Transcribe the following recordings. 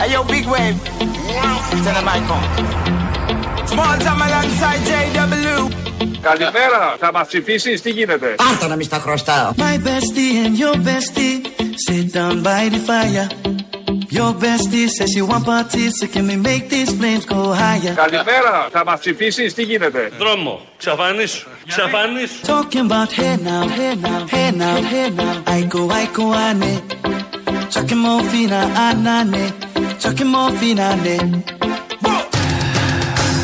hey yo, big wave. Tell them I come. Small time alongside JW. Καλημέρα, θα μα ψηφίσει, τι γίνεται. Πάρτα να μη στα χρωστάω. My bestie and your bestie sit down by the fire. Your bestie says she want parties, so can we make these flames go higher? Καλημέρα, θα μα ψηφίσει, τι γίνεται. Δρόμο, ξαφανίσου, ξαφανίσου. Talking about hey now, hey now, hey now, hey now. I go, I go, ane. Chucking morphine, anane. Chucking morphine, ane.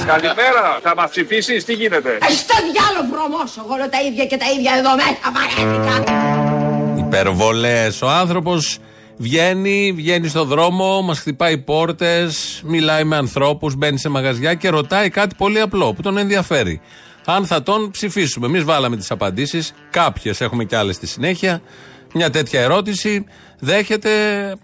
Καλημέρα, θα μας ψηφίσεις, τι γίνεται; Στο διάλογο βρωμός, εγώ λέω τα ίδια και τα ίδια εδώ μέσα βαρέθηκα. Υπερβολές. Ο άνθρωπος βγαίνει, βγαίνει στο δρόμο, μας χτυπάει πόρτες, μιλάει με ανθρώπους, μπαίνει σε μαγαζιά και ρωτάει κάτι πολύ απλό που τον ενδιαφέρει. Αν θα τον ψηφίσουμε. Εμείς βάλαμε τις απαντήσεις. Κάποιες έχουμε κι άλλες στη συνέχεια. Μια τέτοια ερώτηση δέχεται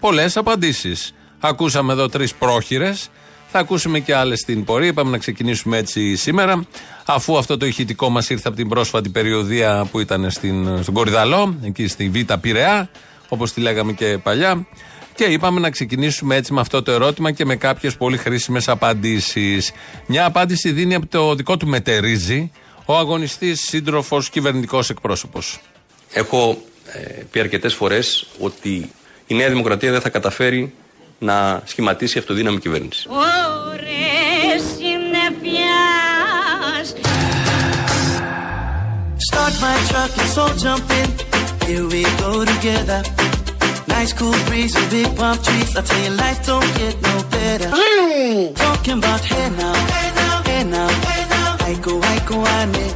πολλές απαντήσεις. Ακούσαμε εδώ τρεις πρόχειρες. Θα ακούσουμε και άλλες στην πορεία. Είπαμε να ξεκινήσουμε έτσι σήμερα. Αφού αυτό το ηχητικό μας ήρθε από την πρόσφατη περιοδία που ήταν στην, στον Κορυδαλό, εκεί στη Β' Πειραιά, όπως τη λέγαμε και παλιά. Και είπαμε να ξεκινήσουμε έτσι με αυτό το ερώτημα και με κάποιες πολύ χρήσιμες απαντήσεις. Μια απάντηση δίνει από το δικό του μετερίζει ο αγωνιστής, σύντροφος, κυβερνητικός εκπρόσωπος. Έχω ε, πει αρκετέ φορέ ότι η Νέα Δημοκρατία δεν θα καταφέρει να σχηματίσει αυτοδύναμη κυβέρνηση. Ωρες συννεφιάς Start my truck, let's all jump in. Here we go together. Nice cool breeze and big palm trees. I tell you, life don't get no better. Talking about hey now, hey now, hey now, hey now. I go, I go, ane.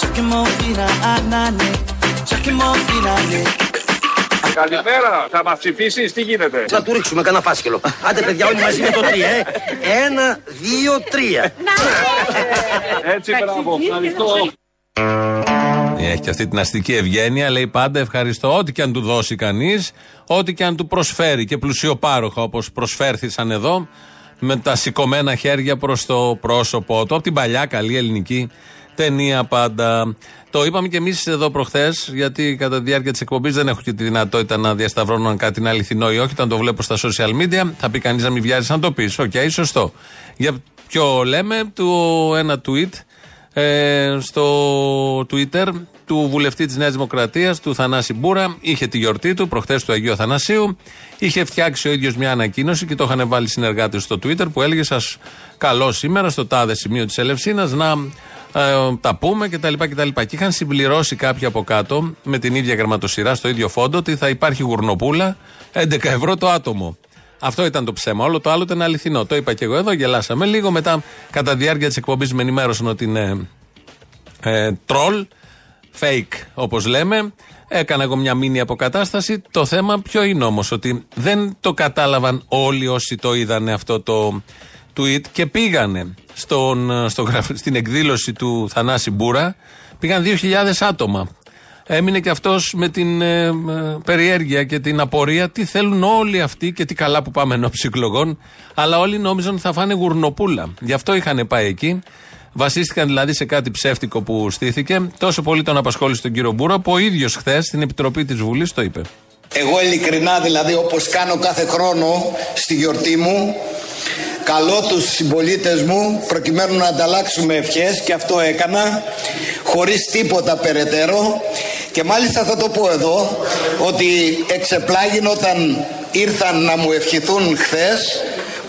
Chucking morphine, anane. Chucking morphine, ane. Καλημέρα, θα μας ψηφίσεις, τι γίνεται; Να του ρίξουμε κανένα φάσκελο. Άντε, παιδιά, όλοι μαζί με το τρία, ε. Ένα, δύο, τρία. Έτσι, μπράβο, ευχαριστώ. Έχει και αυτή την αστική ευγένεια, λέει πάντα ευχαριστώ. Ό,τι και αν του δώσει κανείς, ό,τι και αν του προσφέρει και πλουσιοπάροχα όπως προσφέρθησαν εδώ, με τα σηκωμένα χέρια προς το πρόσωπό του. Από την παλιά καλή ελληνική ταινία πάντα. Το είπαμε και εμείς εδώ προχθές, γιατί κατά τη διάρκεια της εκπομπής δεν έχω και τη δυνατότητα να διασταυρώνω αν κάτι είναι αληθινό ή όχι. Όταν το βλέπω στα social media, θα πει κανείς να μην βιάζει να το πεις. Οκ, σωστό. Για ποιο λέμε, του ένα tweet ε, στο Twitter του βουλευτή της Νέας Δημοκρατίας, του Θανάση Μπούρα. Είχε τη γιορτή του, προχθές του Αγίου Αθανασίου. Είχε φτιάξει ο ίδιος μια ανακοίνωση και το είχαν βάλει συνεργάτες στο Twitter που έλεγε: Σας καλώ σήμερα στο τάδε σημείο της Ελευσίνας να ε, τα πούμε κτλ. Και, και είχαν συμπληρώσει κάποιοι από κάτω με την ίδια γραμματοσυρά στο ίδιο φόντο ότι θα υπάρχει γουρνοπούλα 11 ευρώ το άτομο. Αυτό ήταν το ψέμα. Όλο το άλλο ήταν αληθινό. Το είπα και εγώ εδώ, γελάσαμε λίγο. Μετά, κατά διάρκεια της εκπομπής, με ενημέρωσαν ότι είναι ε, τρόλ, fake όπως λέμε. Έκανα εγώ μια μήνυ αποκατάσταση. Το θέμα ποιο είναι όμως, ότι δεν το κατάλαβαν όλοι όσοι το είδανε αυτό το tweet και πήγανε στον, στο, γραφ- στην εκδήλωση του Θανάση Μπούρα. Πήγαν 2.000 άτομα. Έμεινε και αυτός με την ε, ε, περιέργεια και την απορία τι θέλουν όλοι αυτοί και τι καλά που πάμε ενώπιση εκλογών. Αλλά όλοι νόμιζαν ότι θα φάνε γουρνοπούλα. Γι' αυτό είχαν πάει εκεί. Βασίστηκαν δηλαδή σε κάτι ψεύτικο που στήθηκε. Τόσο πολύ τον απασχόλησε τον κύριο Μπούρα που ο ίδιος χθες στην Επιτροπή της Βουλής το είπε. Εγώ ειλικρινά δηλαδή όπως κάνω κάθε χρόνο στη γιορτή μου καλώ τους συμπολίτες μου προκειμένου να ανταλλάξουμε ευχές και αυτό έκανα χωρίς τίποτα περαιτέρω και μάλιστα θα το πω εδώ ότι εξεπλάγει όταν ήρθαν να μου ευχηθούν χθες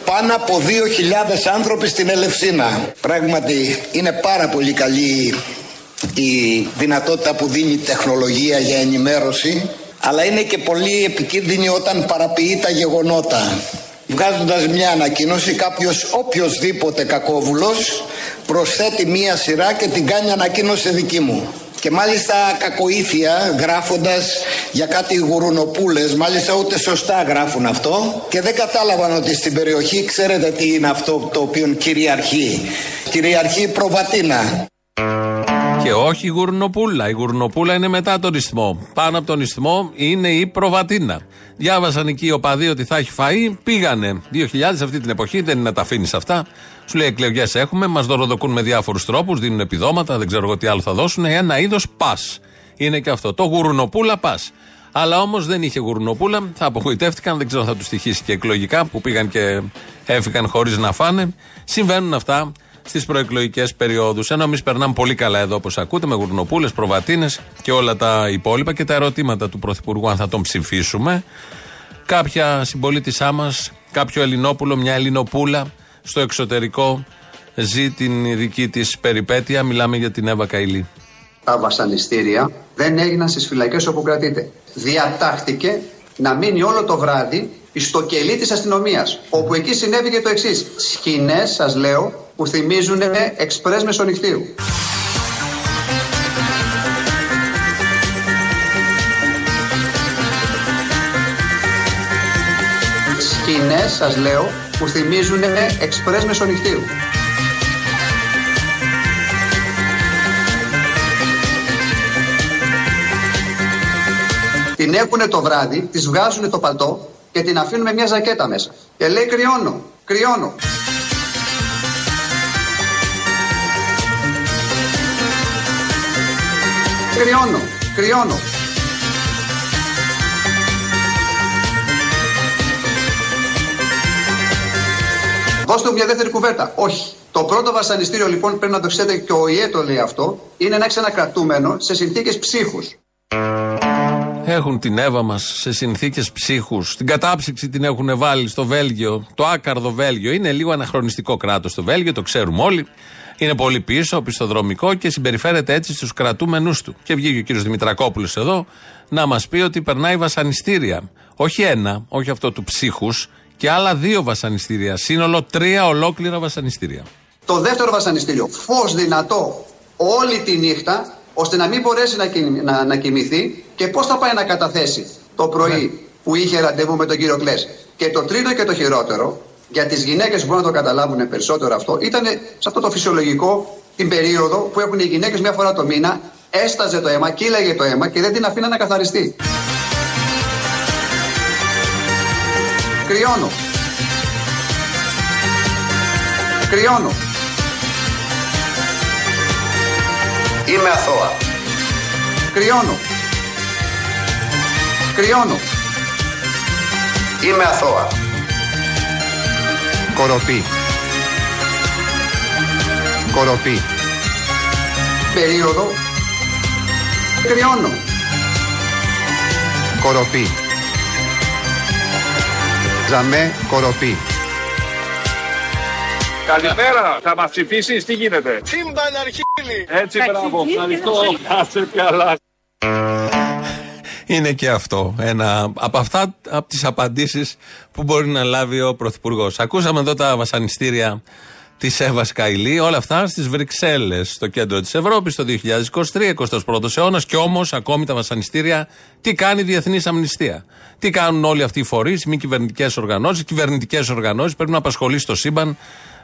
πάνω από 2.000 άνθρωποι στην Ελευσίνα. Πράγματι είναι πάρα πολύ καλή η δυνατότητα που δίνει η τεχνολογία για ενημέρωση αλλά είναι και πολύ επικίνδυνη όταν παραποιεί τα γεγονότα. Βγάζοντας μια ανακοίνωση κάποιος οποιοδήποτε κακόβουλος προσθέτει μία σειρά και την κάνει ανακοίνωση δική μου. Και μάλιστα κακοήθεια γράφοντας για κάτι γουρουνοπούλες, μάλιστα ούτε σωστά γράφουν αυτό και δεν κατάλαβαν ότι στην περιοχή ξέρετε τι είναι αυτό το οποίο κυριαρχεί. Κυριαρχεί η προβατίνα. Και όχι η γουρνοπούλα. Η γουρνοπούλα είναι μετά τον ισθμό. Πάνω από τον ισθμό είναι η προβατίνα. Διάβασαν εκεί οι οπαδοί ότι θα έχει φαΐ, πήγανε. 2.000 αυτή την εποχή, δεν είναι να τα αφήνεις αυτά. Σου λέει εκλογές έχουμε, μας δωροδοκούν με διάφορους τρόπους, δίνουν επιδόματα, δεν ξέρω εγώ τι άλλο θα δώσουν. Ένα είδος πας. Είναι και αυτό. Το γουρνοπούλα πας. Αλλά όμως δεν είχε γουρνοπούλα, θα απογοητεύτηκαν, δεν ξέρω αν θα τους τυχήσει και εκλογικά που πήγαν και έφυγαν χωρίς να φάνε. Συμβαίνουν αυτά στις προεκλογικές περιόδους. Ενώ εμείς περνάμε πολύ καλά εδώ, όπως ακούτε, με γουρνοπούλε, προβατίνες και όλα τα υπόλοιπα και τα ερωτήματα του Πρωθυπουργού, αν θα τον ψηφίσουμε. Κάποια συμπολίτησά μας, κάποιο Ελληνόπουλο, μια Ελληνοπούλα στο εξωτερικό ζει την δική της περιπέτεια. Μιλάμε για την Εύα Καηλή. Τα βασανιστήρια δεν έγιναν στις φυλακές όπου κρατείται. Διατάχθηκε να μείνει όλο το βράδυ στο κελί της αστυνομίας όπου εκεί συνέβη και το εξής σκηνές σας λέω που θυμίζουν εξπρές μεσονυχτίου Σκηνές σας λέω που θυμίζουν εξπρές μεσονυχτίου Την έχουνε το βράδυ, τη βγάζουν το παλτό και την αφήνουν με μια ζακέτα μέσα. Και λέει κρυώνω, κρυώνω. Κρυώνω, κρυώνω. Δώστε μου μια δεύτερη κουβέρτα. Όχι. Το πρώτο βασανιστήριο λοιπόν πρέπει να το ξέρετε και ο ΙΕ το λέει αυτό είναι ένα ξανακρατούμενο σε συνθήκες ψύχους. Έχουν την Εύα μας σε συνθήκες ψύχους. Την κατάψυξη την έχουν βάλει στο Βέλγιο, το άκαρδο Βέλγιο. Είναι λίγο αναχρονιστικό κράτος το Βέλγιο, το ξέρουμε όλοι. Είναι πολύ πίσω, πιστοδρομικό και συμπεριφέρεται έτσι στους κρατούμενου του. Και βγήκε ο κύριος Δημητρακόπουλος εδώ να μας πει ότι περνάει βασανιστήρια. Όχι ένα, όχι αυτό του ψύχους, και άλλα δύο βασανιστήρια. Σύνολο τρία ολόκληρα βασανιστήρια. Το δεύτερο βασανιστήριο, φως δυνατό όλη τη νύχτα ώστε να μην μπορέσει να, να, να κοιμηθεί και πώς θα πάει να καταθέσει το πρωί ναι. που είχε ραντεβού με τον κύριο Κλές. Και το τρίτο και το χειρότερο, για τις γυναίκες που μπορούν να το καταλάβουν περισσότερο αυτό, ήταν σε αυτό το φυσιολογικό την περίοδο που έχουν οι γυναίκες μια φορά το μήνα, έσταζε το αίμα, κύλαγε το αίμα και δεν την αφήνα να καθαριστεί. Κρυώνω. Κρυώνω. Είμαι αθώα. Κρυώνω. Κρυώνω. Είμαι αθώα. Κοροπή. Κοροπή. Περίοδο. Κρυώνω. Κοροπή. Ζαμέ κοροπή. Καλημέρα, θα μας ψηφίσεις, τι γίνεται; Τσίμπαν αρχίλη. Έτσι, μπράβο, ευχαριστώ. Κάσε καλά. Είναι και αυτό ένα από αυτά, από τις απαντήσεις που μπορεί να λάβει ο Πρωθυπουργός. Ακούσαμε εδώ τα βασανιστήρια της Εύα Καηλή, όλα αυτά στις Βρυξέλλες, στο κέντρο της Ευρώπης, το 2023, 21ο αιώνας. Και όμως, ακόμη τα βασανιστήρια, τι κάνει η Διεθνής Αμνηστία; Τι κάνουν όλοι αυτοί οι φορείς, μη κυβερνητικές οργανώσεις, κυβερνητικές οργανώσεις. Πρέπει να απασχολεί στο σύμπαν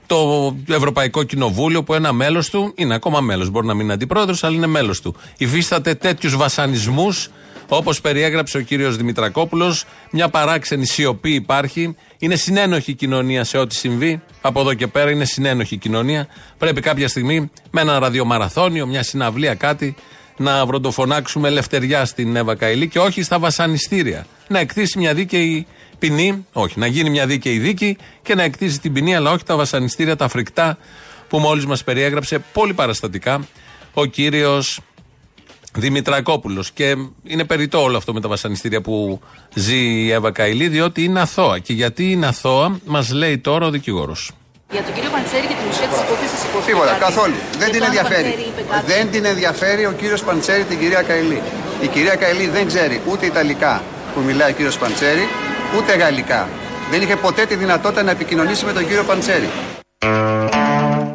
το Ευρωπαϊκό Κοινοβούλιο που ένα μέλος του είναι ακόμα μέλος. Μπορεί να μην είναι αντιπρόεδρος, αλλά είναι μέλος του. Υφίσταται τέτοιους βασανισμούς Όπως περιέγραψε ο κύριος Δημητρακόπουλος, μια παράξενη σιωπή υπάρχει. Είναι συνένοχη η κοινωνία σε ό,τι συμβεί. Από εδώ και πέρα είναι συνένοχη η κοινωνία. Πρέπει κάποια στιγμή με ένα ραδιομαραθώνιο, μια συναυλία, κάτι να βροντοφωνάξουμε ελευθεριά στην Εύα Καηλή και όχι στα βασανιστήρια. Να εκτίσει μια δίκαιη ποινή, όχι, να γίνει μια δίκαιη δίκη και να εκτίσει την ποινή, αλλά όχι τα βασανιστήρια, τα φρικτά που μόλις μας περιέγραψε πολύ παραστατικά ο κύριος Δημητρακόπουλος. Και είναι περιττό όλο αυτό με τα βασανιστήρια που ζει η Εύα Καηλή, διότι είναι αθώα. Και γιατί είναι αθώα, μας λέει τώρα ο δικηγόρος. Για τον κύριο Παντσέρη και την ουσία της υπόθεσης υποθέτει. Τίποτα, καθόλου. Δεν την ενδιαφέρει. Δεν την ενδιαφέρει ο κύριος Παντσέρη την κυρία Καηλή. Η κυρία Καηλή δεν ξέρει ούτε Ιταλικά που μιλάει ο κύριος Παντσέρη, ούτε Γαλλικά. Δεν είχε ποτέ τη δυνατότητα να επικοινωνήσει με τον κύριο Παντσέρη.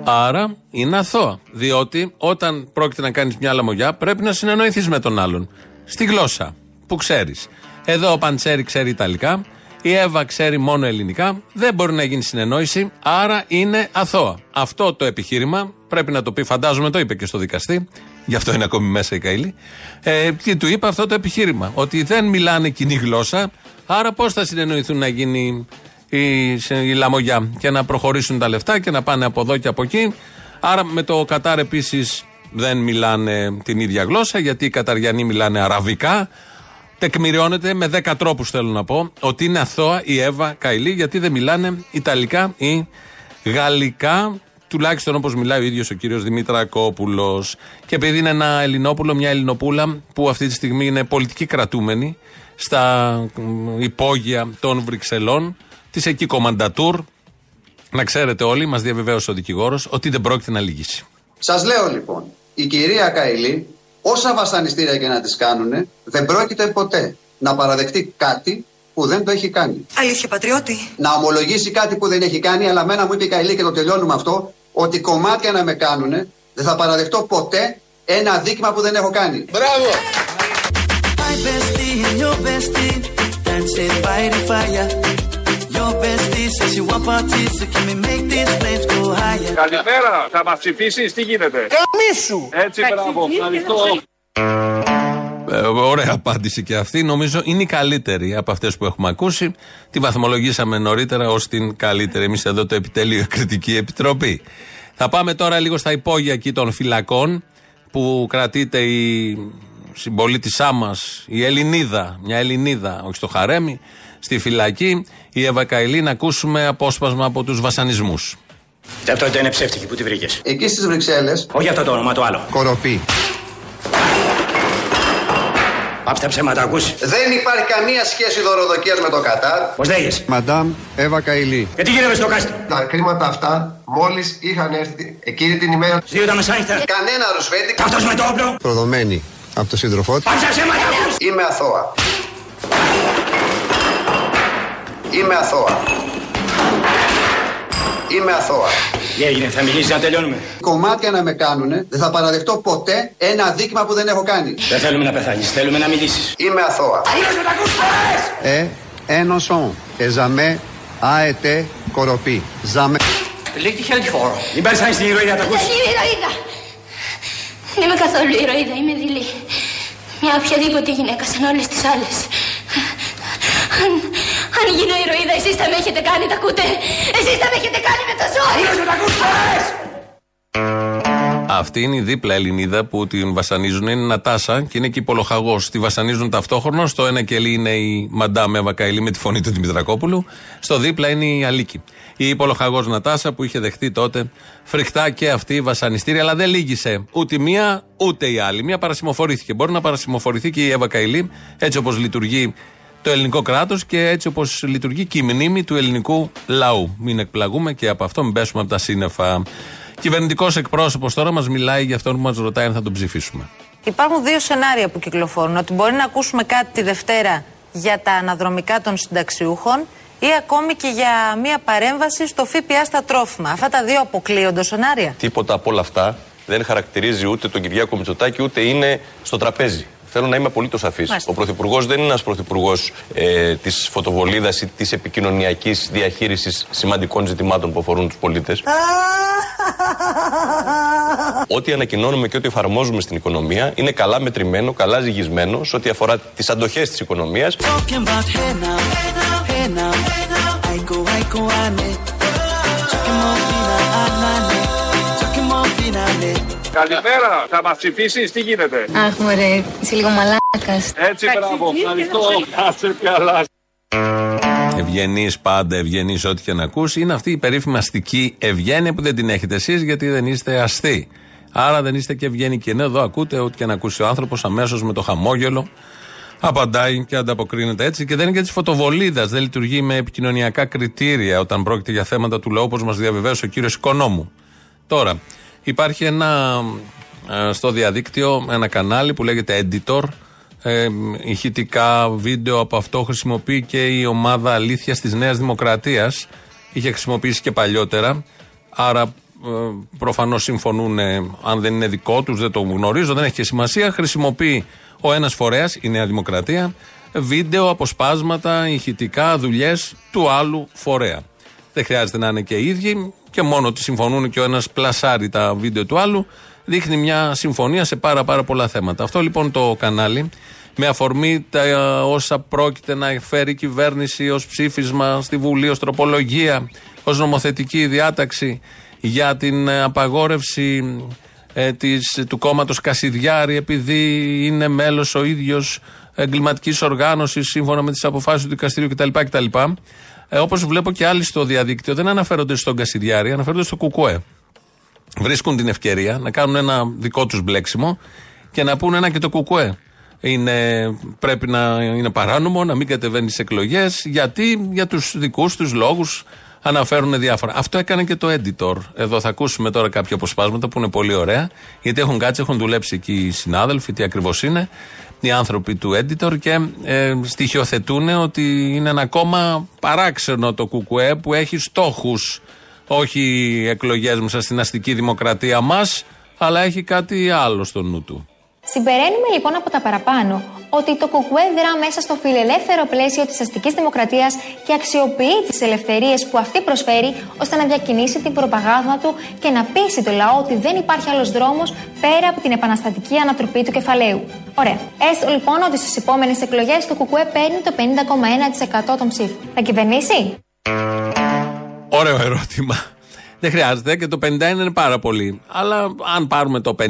Άρα είναι αθώα. Διότι όταν πρόκειται να κάνεις μια λαμογιά, πρέπει να συνεννοηθείς με τον άλλον. Στη γλώσσα που ξέρεις. Εδώ ο Παντσέρη ξέρει Ιταλικά, η Εύα ξέρει μόνο ελληνικά, δεν μπορεί να γίνει συνεννόηση, άρα είναι αθώα. Αυτό το επιχείρημα πρέπει να το πει, φαντάζομαι το είπε και στο δικαστή, γι' αυτό είναι ακόμη μέσα η Καηλή. Ε, και του είπε αυτό το επιχείρημα, ότι δεν μιλάνε κοινή γλώσσα, άρα πώς θα συνεννοηθούν να γίνει η, η λαμογιά και να προχωρήσουν τα λεφτά και να πάνε από εδώ και από εκεί. Άρα με το Κατάρ επίσης δεν μιλάνε την ίδια γλώσσα γιατί οι Καταριανοί μιλάνε αραβικά. Τεκμηριώνεται με 10 τρόπους, θέλω να πω, ότι είναι αθώα η Εύα Καηλή, γιατί δεν μιλάνε Ιταλικά ή Γαλλικά, τουλάχιστον όπως μιλάει ο ίδιος ο κύριος Δημητρακόπουλος. Και επειδή είναι ένα Ελληνόπουλο, μια Ελληνοπούλα που αυτή τη στιγμή είναι πολιτική κρατούμενη στα μ, υπόγεια των Βρυξελών, της εκεί κομμαντατούρ, να ξέρετε όλοι, μας διαβεβαίωσε ο δικηγόρος, ότι δεν πρόκειται να λυγίσει. Σας λέω λοιπόν, η κυρία Καηλή, όσα βασανιστήρια και να τις κάνουν, δεν πρόκειται ποτέ να παραδεχτεί κάτι που δεν το έχει κάνει. Αλήθεια, πατριώτη. Να ομολογήσει κάτι που δεν έχει κάνει, αλλά μένα μου είπε η Καηλή και το τελειώνουμε αυτό, ότι κομμάτια να με κάνουν, δεν θα παραδεχτώ ποτέ ένα δίκημα που δεν έχω κάνει. Μπράβο! My bestie and your bestie dancing by the fire. Καλημέρα, θα μας ψηφίσεις, τι γίνεται; Καμίσου! Έτσι, μπράβο, ευχαριστώ. Ε, ωραία απάντηση και αυτή. Νομίζω είναι η καλύτερη από αυτές που έχουμε ακούσει. Τη βαθμολογήσαμε νωρίτερα ως την καλύτερη. Εμείς εδώ το επιτέλειο Κριτική Επιτροπή. Θα πάμε τώρα λίγο στα υπόγεια εκεί των φυλακών που κρατείται η συμπολίτησά μας, η Ελληνίδα, μια Ελληνίδα, όχι στο χαρέμι, στη φυλακή, η Εύα Καηλή, να ακούσουμε απόσπασμα από τους βασανισμούς. Ταυτότητα είναι ψεύτικη, πού τη βρήκες. Εκεί στις Βρυξέλλες, Όχι αυτό το όνομα, το άλλο. κοροπή. Πάψε τα ψέματα, ακούσει. Δεν υπάρχει καμία σχέση δωροδοκίας με το Κατάρ. Πώς λέγε. Μαντάμ Εύα Καηλή. Και τι γίνεται στο κάστρο; Τα κρίματα αυτά μόλις είχαν έρθει εκείνη την ημέρα Δύο τα μεσάνυχτα. κανένα ρουσφέτη Αυτός με το όπλο. προδομένη από το σύντροφό του. Πάψε τα ψέματα, ακούς. Είμαι αθώα. Είμαι αθώα. Είμαι αθώα. Τι έγινε, θα μιλήσεις να τελειώνουμε. Κομμάτια να με κάνουνε, δεν θα παραδεχτώ ποτέ ένα δίκημα που δεν έχω κάνει. Δεν θέλουμε να πεθάνεις, θέλουμε να μιλήσεις. Είμαι αθώα. Αλλιώ με τα ακούς, πες. Ε, ένωσον, εζαμέ, αετέ, κοροπή. Ζαμέ. Leg dich halt vor. Μην πάρεις άνοιξη την ηρωίδα, τα ακούς. Δεν είμαι ηρωίδα. Δεν είμαι καθόλου ηρωίδα, είμαι δειλή. Μια οποιαδήποτε γυναίκα σαν όλες τις άλλες. Αν, αν γίνω ηρωίδα, εσείς θα με έχετε κάνει, τα ακούτε; Εσείς θα με έχετε κάνει με το ζόρι. Αλλιώς με τα ακούς, πες. Αυτή είναι η δίπλα Ελληνίδα που την βασανίζουν. Είναι η Νατάσα και είναι και υπολοχαγός. Τη βασανίζουν ταυτόχρονα. Στο ένα κελί είναι η Μαντάμ Εύα Καηλή με τη φωνή του Δημητρακόπουλου. Στο δίπλα είναι η Αλίκη. Η υπολοχαγός Νατάσα που είχε δεχτεί τότε φρικτά και αυτή η βασανιστήρια. Αλλά δεν λύγησε ούτε η μία ούτε η άλλη. Μία παρασημοφορήθηκε. Μπορεί να παρασημοφορηθεί και η Εύα Καηλή έτσι όπως λειτουργεί το ελληνικό κράτος και έτσι όπως λειτουργεί και η μνήμη του ελληνικού λαού. Μην εκπλαγούμε και από αυτό μην πέσουμε από τα σύννεφα. Κυβερνητικός εκπρόσωπος τώρα μας μιλάει για αυτόν που μας ρωτάει αν θα τον ψηφίσουμε. Υπάρχουν δύο σενάρια που κυκλοφορούν. Ότι μπορεί να ακούσουμε κάτι τη Δευτέρα για τα αναδρομικά των συνταξιούχων ή ακόμη και για μια παρέμβαση στο ΦΠΑ στα τρόφιμα. Αυτά τα δύο αποκλείονται ως σενάρια. Τίποτα από όλα αυτά δεν χαρακτηρίζει ούτε τον Κυριάκο Μητσοτάκη ούτε είναι στο τραπέζι. Θέλω να είμαι απολύτως σαφή. Μάλιστα. Ο Πρωθυπουργός δεν είναι ένας Πρωθυπουργός ε, της φωτοβολίδας ή της επικοινωνιακής διαχείρισης σημαντικών ζητημάτων που αφορούν τους πολίτες. Ό,τι ανακοινώνουμε και ό,τι εφαρμόζουμε στην οικονομία είναι καλά μετρημένο, καλά ζυγισμένο σε ό,τι αφορά τις αντοχές της οικονομίας. Καλημέρα, θα μας ψηφίσεις, τι γίνεται; Αχ, μωρέ, είσαι λίγο μαλάκας. Έτσι, μπράβο, ευχαριστώ. Κάτσε καλά. Ευγενής πάντα, ευγενής ό,τι και να ακούσει. Είναι αυτή η περίφημη αστική ευγένεια που δεν την έχετε εσείς γιατί δεν είστε αστεί. Άρα δεν είστε και ευγενικοί. Ναι, εδώ ακούτε ό,τι και να ακούσει ο άνθρωπος αμέσως με το χαμόγελο. Απαντάει και ανταποκρίνεται έτσι και δεν είναι και της φωτοβολίδας. Δεν λειτουργεί με επικοινωνιακά κριτήρια όταν πρόκειται για θέματα του λαού, όπως μας διαβεβαίωσε ο κύριος Οικονόμου. Τώρα, υπάρχει ένα ε, στο διαδίκτυο ένα κανάλι που λέγεται Editor. Ε, ηχητικά βίντεο από αυτό χρησιμοποιεί και η ομάδα Αλήθειας της Νέας Δημοκρατίας. Είχε χρησιμοποιήσει και παλιότερα. Άρα ε, προφανώς συμφωνούν, ε, αν δεν είναι δικό τους, δεν το γνωρίζω, δεν έχει και σημασία. Χρησιμοποιεί ο ένας φορέας, η Νέα Δημοκρατία, βίντεο, αποσπάσματα, ηχητικά, δουλειές του άλλου φορέα. Δεν χρειάζεται να είναι και οι ίδιοι και μόνο ότι συμφωνούν και ο ένας πλασάρει τα βίντεο του άλλου, δείχνει μια συμφωνία σε πάρα πάρα πολλά θέματα. Αυτό λοιπόν το κανάλι, με αφορμή τα ε, όσα πρόκειται να φέρει η κυβέρνηση ως ψήφισμα στη Βουλή, ως τροπολογία, ως νομοθετική διάταξη για την ε, απαγόρευση ε, της, του κόμματος Κασιδιάρη επειδή είναι μέλος ο ίδιος εγκληματικής οργάνωσης σύμφωνα με τις αποφάσεις του δικαστηρίου κτλ. κτλ. Ε, Όπως βλέπω και άλλοι στο διαδίκτυο, δεν αναφέρονται στον Κασιδιάρη, αναφέρονται στο Κουκουέ. Βρίσκουν την ευκαιρία να κάνουν ένα δικό τους μπλέξιμο και να πούνε ένα και το Κουκουέ. Είναι, πρέπει να είναι παράνομο να μην κατεβαίνει σε εκλογές, γιατί για τους δικούς τους λόγους αναφέρουν διάφορα. Αυτό έκανε και το editor. Εδώ θα ακούσουμε τώρα κάποια αποσπάσματα που είναι πολύ ωραία, γιατί έχουν κάτσει, έχουν δουλέψει εκεί οι συνάδελφοι, τι ακριβώς είναι, οι άνθρωποι του editor και ε, στοιχειοθετούν ότι είναι ένα ακόμα παράξενο το κουκουέ που έχει στόχους. Όχι εκλογές μέσα στην αστική δημοκρατία μας, αλλά έχει κάτι άλλο στο νου του. Συμπεραίνουμε λοιπόν από τα παραπάνω ότι το ΚΚΕ δρά μέσα στο φιλελεύθερο πλαίσιο της αστικής δημοκρατίας και αξιοποιεί τις ελευθερίες που αυτή προσφέρει ώστε να διακινήσει την προπαγάνδα του και να πείσει το λαό ότι δεν υπάρχει άλλος δρόμος πέρα από την επαναστατική ανατροπή του κεφαλαίου. Ωραία. Έστω λοιπόν ότι στις επόμενες εκλογές το ΚΚΕ παίρνει το 50,1% των ψήφων. Θα κυβερνήσει; Ωραίο ερώτημα. Δεν χρειάζεται και το 51 είναι πάρα πολύ. Αλλά αν πάρουμε το 51,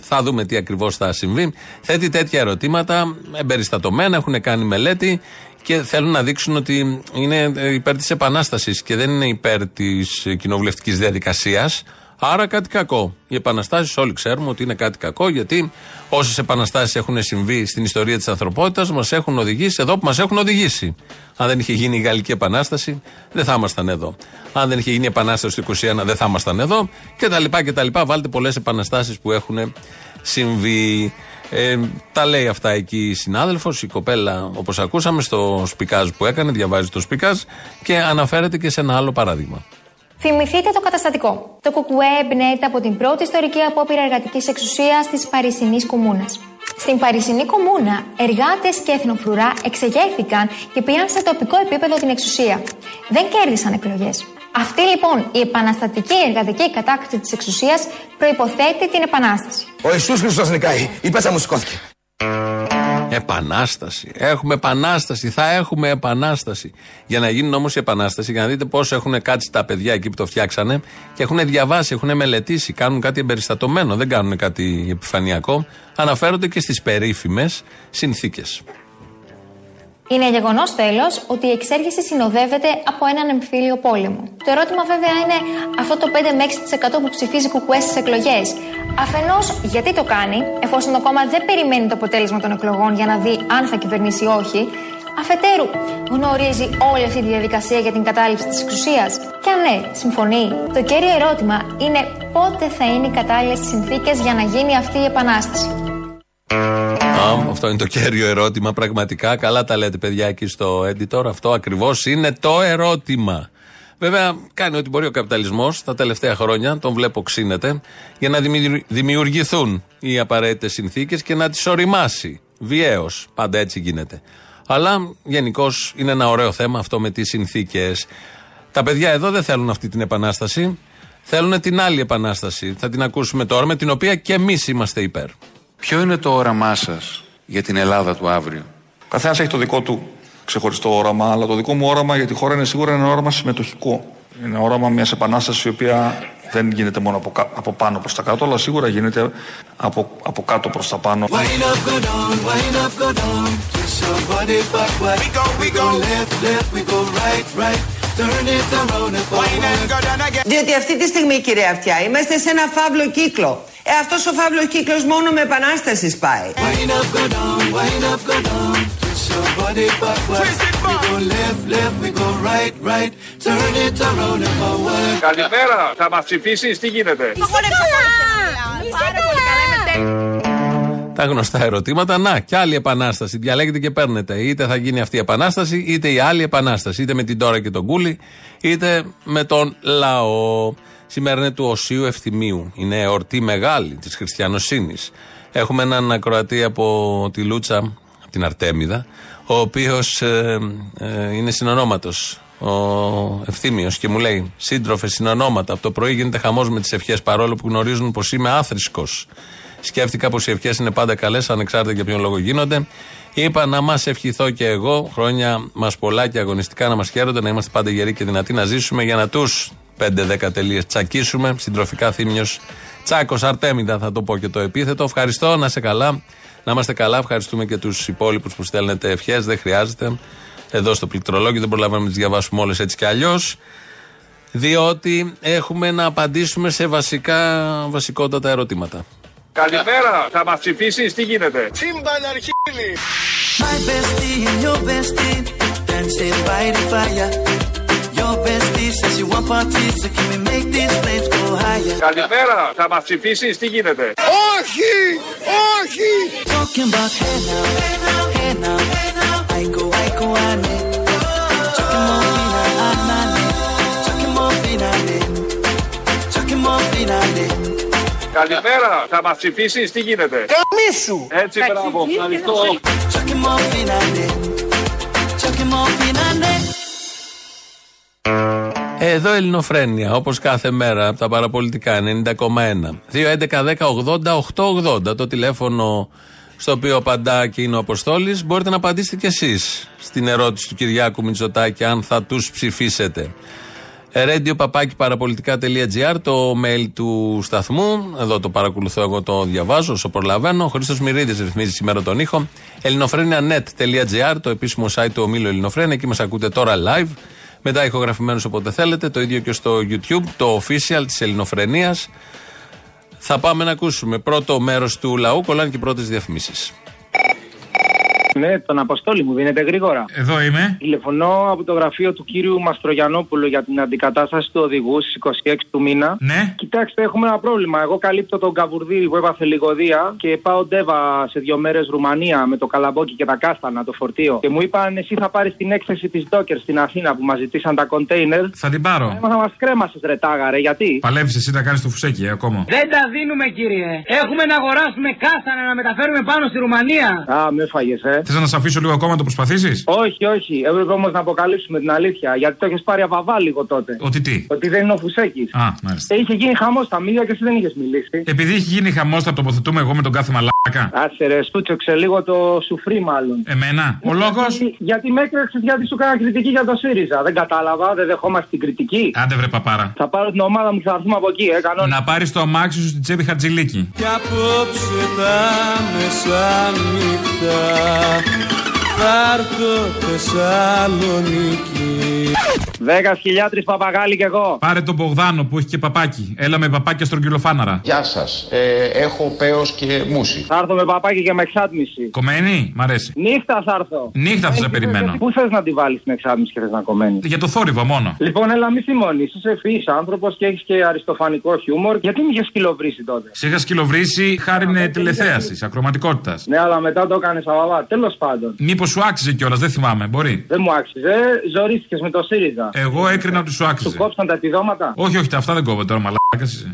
θα δούμε τι ακριβώς θα συμβεί. Θέτει τέτοια ερωτήματα, εμπεριστατωμένα, έχουν κάνει μελέτη και θέλουν να δείξουν ότι είναι υπέρ της επανάστασης και δεν είναι υπέρ της κοινοβουλευτικής διαδικασίας. Άρα κάτι κακό. Οι επαναστάσεις όλοι ξέρουμε ότι είναι κάτι κακό γιατί όσες επαναστάσεις έχουν συμβεί στην ιστορία της ανθρωπότητας μας έχουν οδηγήσει εδώ που μας έχουν οδηγήσει. Αν δεν είχε γίνει η Γαλλική Επανάσταση, δεν θα ήμασταν εδώ. Αν δεν είχε γίνει η Επανάσταση του 21, δεν θα ήμασταν εδώ. Και τα λοιπά και τα λοιπά. Βάλτε πολλές επαναστάσεις που έχουν συμβεί. Ε, τα λέει αυτά εκεί η συνάδελφος, η κοπέλα, όπως ακούσαμε, στο σπικάζ που έκανε, διαβάζει το σπικάζ και αναφέρεται και σε ένα άλλο παράδειγμα. Θυμηθείτε το καταστατικό. Το κουκουέ εμπνέεται από την πρώτη ιστορική απόπειρα εργατικής εξουσίας της Παρισινής Κομμούνας. Στην Παρισινή Κομμούνα, εργάτες και εθνοφρουρά εξεγέρθηκαν και πήραν σε τοπικό επίπεδο την εξουσία. Δεν κέρδισαν εκλογές. Αυτή λοιπόν η επαναστατική εργατική κατάκτηση της εξουσίας προποθέτει την επανάσταση. Ο Ιησούς Χριστός νικάει. Η πέσα μου σηκώθηκε. Επανάσταση. Έχουμε επανάσταση. Θα έχουμε επανάσταση. Για να γίνει όμως η επανάσταση, για να δείτε πώς έχουν κάτσει τα παιδιά εκεί που το φτιάξανε και έχουν διαβάσει, έχουν μελετήσει, κάνουν κάτι εμπεριστατωμένο, δεν κάνουν κάτι επιφανειακό, αναφέρονται και στις περίφημες συνθήκες. Είναι γεγονός τέλος ότι η εξέργηση συνοδεύεται από έναν εμφύλιο πόλεμο. Το ερώτημα βέβαια είναι αυτό το 5 με 6% που ψηφίζει κουκουέ στις εκλογές. Αφενός, γιατί το κάνει, εφόσον το κόμμα δεν περιμένει το αποτέλεσμα των εκλογών για να δει αν θα κυβερνήσει ή όχι. Αφετέρου, γνωρίζει όλη αυτή τη διαδικασία για την κατάληψη της εξουσίας. Και αν ναι, συμφωνεί. Το κέριο ερώτημα είναι πότε θα είναι οι κατάλληλες συνθήκες για να γίνει αυτή η επανάσταση. Α, αυτό είναι το κέριο ερώτημα πραγματικά. Καλά τα λέτε παιδιά εκεί στο editor. Αυτό ακριβώς είναι το ερώτημα. Βέβαια, κάνει ό,τι μπορεί ο καπιταλισμός τα τελευταία χρόνια, τον βλέπω ξύνεται, για να δημιουργηθούν οι απαραίτητες συνθήκες και να τις οριμάσει. Βιαίως. Πάντα έτσι γίνεται. Αλλά γενικώς είναι ένα ωραίο θέμα αυτό με τις συνθήκες. Τα παιδιά εδώ δεν θέλουν αυτή την επανάσταση. Θέλουν την άλλη επανάσταση. Θα την ακούσουμε τώρα, με την οποία και εμείς είμαστε υπέρ. Ποιο είναι το όραμά σας για την Ελλάδα του αύριο; Καθένας έχει το δικό του ξεχωριστό όραμα, αλλά το δικό μου όραμα για τη χώρα είναι σίγουρα ένα όραμα συμμετοχικό. Είναι όραμα μιας επανάστασης η οποία δεν γίνεται μόνο από, από πάνω προς τα κάτω, αλλά σίγουρα γίνεται από, από κάτω προς τα πάνω. Διότι αυτή τη στιγμή, κυρία Αυτιά, είμαστε σε ένα φαύλο κύκλο. Ε, αυτός ο φαύλος κύκλος μόνο με επανάστασης σπάει. Καλημέρα, θα μας ψηφίσεις, τι γίνεται; Τα γνωστά ερωτήματα. Να, και άλλη επανάσταση. Διαλέγετε και παίρνετε. Είτε θα γίνει αυτή η επανάσταση, είτε η άλλη επανάσταση. Είτε με την τώρα και τον Κούλι, είτε με τον λαό. Σήμερα είναι του Οσίου Ευθυμίου. Είναι εορτή μεγάλη της χριστιανοσύνης. Έχουμε έναν ακροατή από τη Λούτσα, από την Αρτέμιδα, ο οποίος ε, ε, είναι συνονόματος. Ο Ευθύμιος και μου λέει: Σύντροφε, συνονόματα. Από το πρωί γίνεται χαμός με τις ευχές παρόλο που γνωρίζουν πως είμαι άθρησκος. Σκέφτηκα πως οι ευχές είναι πάντα καλές, ανεξάρτητα για ποιον λόγο γίνονται. Είπα να μας ευχηθώ και εγώ χρόνια μας πολλά και αγωνιστικά να μας χαίρονται, να είμαστε πάντα γεροί και δυνατοί να ζήσουμε για να τους 5-10 τελείες τσακίσουμε. Συντροφικά θύμιος Τσάκος, Αρτέμιδα θα το πω και το επίθετο. Ευχαριστώ, να είσαι καλά. Να είμαστε καλά. Ευχαριστούμε και τους υπόλοιπους που στέλνετε ευχές. Δεν χρειάζεται. Εδώ στο πληκτρολόγιο δεν προλαβαίνουμε να τις διαβάσουμε όλες έτσι κι αλλιώς. Διότι έχουμε να απαντήσουμε σε βασικά, βασικότατα ερωτήματα. Καλημέρα, θα μα ψηφίσει, τι γίνεται. Τσίμπαν αρχίδι. My bestie and your bestie dancing by the fire. Your bestie says you want parties, so can we make these flames go higher? Καλημέρα, θα μα ψηφίσει, τι γίνεται. Όχι! Όχι! Talking about hey now, hey now, hey now, hey now. I go, I go, I Καλημέρα, θα μας ψηφίσεις, τι γίνεται; Καμίσου! Έτσι, μπράβο, ευχαριστώ. Talking more fina, Talking more fina, Εδώ Ελληνοφρένια, όπως κάθε μέρα από τα παραπολιτικά 90,1. 2.11.10.80.880 το τηλέφωνο στο οποίο απαντά και είναι ο Αποστόλης. Μπορείτε να απαντήσετε κι εσείς στην ερώτηση του Κυριάκου Μητσοτάκη αν θα τους ψηφίσετε. Radio παραπολιτικά.gr το mail του σταθμού. Εδώ το παρακολουθώ, εγώ το διαβάζω όσο προλαβαίνω. Χρήστος Μυρίδης ρυθμίζει σήμερα τον ήχο. ελληνοφρένια.net.gr το επίσημο site του ομίλου Ελληνοφρένια. Εκεί μας ακούτε τώρα live. Μετά ηχογραφημένου όποτε θέλετε. Το ίδιο και στο YouTube, το official της Ελληνοφρενίας. Θα πάμε να ακούσουμε πρώτο μέρος του λαού. Κολλάνε και πρώτες διαφημίσεις. Ναι, τον Αποστόλη μου δίνετε γρήγορα. Εδώ είμαι. Τηλεφωνώ από το γραφείο του κύριου Μαστρογιανόπουλου για την αντικατάσταση του οδηγού στις 26 του μήνα. Ναι. Κοιτάξτε, έχουμε ένα πρόβλημα. Εγώ καλύπτω τον Καβουρδί που έπαθε λιγοδία και πάω ντέβα σε δύο μέρες Ρουμανία με το καλαμπόκι και τα κάστανα, το φορτίο. Και μου είπαν εσύ θα πάρεις την έκθεση της Ντόκερ στην Αθήνα που μας ζητήσαν τα κοντέινερ. Θα την πάρω. Ε, θα μας κρέμασες ρετάγαρε, γιατί; Παλεύει εσύ να κάνεις το φουσέκι, ε, ακόμα. Δεν τα δίνουμε, κύριε. Έχουμε να αγοράσουμε κάστανα να μεταφέρουμε πάνω στη Ρουμανία. Α, με φάγε, ε. Θες να σε αφήσω λίγο ακόμα να το προσπαθήσεις; Όχι, όχι. Έπρεπε όμως να αποκαλύψουμε την αλήθεια. Γιατί το έχεις πάρει αβαβά λίγο τότε. Ότι τι; Ότι δεν είναι ο Φουσέκης. Α, μάλιστα. Και είχε γίνει χαμός στα μίλια και εσύ δεν είχες μιλήσει. Επειδή έχει γίνει χαμός, θα τοποθετούμε εγώ με τον κάθε μαλάκα. Άσε ρε, στούτσοξε λίγο το σουφρί, μάλλον. Εμένα. Ο λόγος; Γιατί, γιατί με έκραξες γιατί σου έκανα κριτική για το ΣΥΡΙΖΑ. Δεν κατάλαβα, δεν δεχόμαστε την κριτική. Άντε βρε παπάρα. Θα πάρω την ομάδα μου και θα έρθουμε από εκεί, ε, κανόνι. Να πάρεις το αμάξι σου στην τσέπη χατζηλίκη. Και απόψε τα μεσάνυχτα θα έρθω Θεσσαλονίκη Δέκα χιλιάτρι παπαγάλη κι εγώ. Πάρε τον Μπογδάνο που έχει και παπάκι. Έλα με παπάκια στρογγυλοφάναρα. Γεια σας. Ε, έχω παίο και μουσι. Θα έρθω με παπάκι και με εξάτμιση. Κομμένη, μ' αρέσει. Νύχτα θα έρθω. Νύχτα θα σε περιμένω. Πού θες να τη βάλεις την εξάτμιση και θε να κομμένη; Για το θόρυβο μόνο. Λοιπόν, έλα μη θυμώνεις. Είσαι ευφυής άνθρωπος και έχεις και αριστοφανικό χιούμορ. Γιατί με είχες σκυλοβρίσει τότε; Σε είχα σκυλοβρίσει χάρη τηλεθέασης, ακροματικότητας. Ναι, αλλά μετά το έκανες αβαβά. Τέλος πάντων. Μήπως σου άξιζε κιόλας, δεν θυμάμαι, μπορεί. Δεν μου άξιζε, ζωρίστηκε με το ΣΥΡΙΖΑ. Εγώ έκρινα ότι σου άξιζε. Σου κόψαν τα επιδόματα; Όχι, όχι, αυτά δεν κόβω τώρα, μαλάκας είσαι.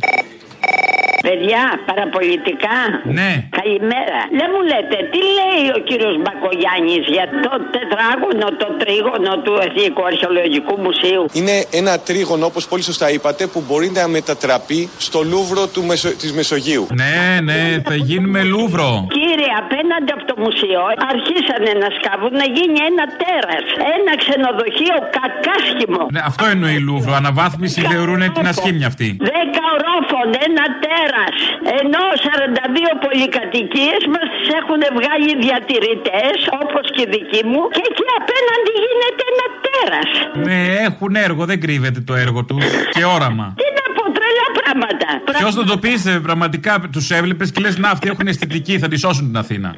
Παιδιά, παραπολιτικά. Ναι. Καλημέρα. Δεν μου λέτε, τι λέει ο κύριος Μπακογιάννης για το τετράγωνο, το τρίγωνο του Εθνικού Αρχαιολογικού Μουσείου; Είναι ένα τρίγωνο, όπως πολύ σωστά είπατε, που μπορεί να μετατραπεί στο Λούβρο του Μεσο... της Μεσογείου. Ναι, ναι, θα γίνουμε Λούβρο. Κύριε, απέναντι από το μουσείο αρχίσανε να σκάβουν να γίνει ένα τέρας. Ένα ξενοδοχείο κακάσχημο. Ναι, αυτό εννοεί Λούβρο. Αναβάθμιση θεωρούν την ασχήμια αυτή. Δέκα ορόφων, ένα τέρας. Ενώ 42 πολυκατοικίες μας τις έχουν βγάλει διατηρητέες, όπως και δική μου, και εκεί απέναντι γίνεται ένα τέρας. Ναι, έχουν έργο, δεν κρύβεται το έργο τους. και όραμα. Τι να πω, τρελά πράγματα. Ποιος θα το πίστευε πραγματικά, τους έβλεπες και λες να αυτοί έχουν αισθητική, θα τη σώσουν την Αθήνα.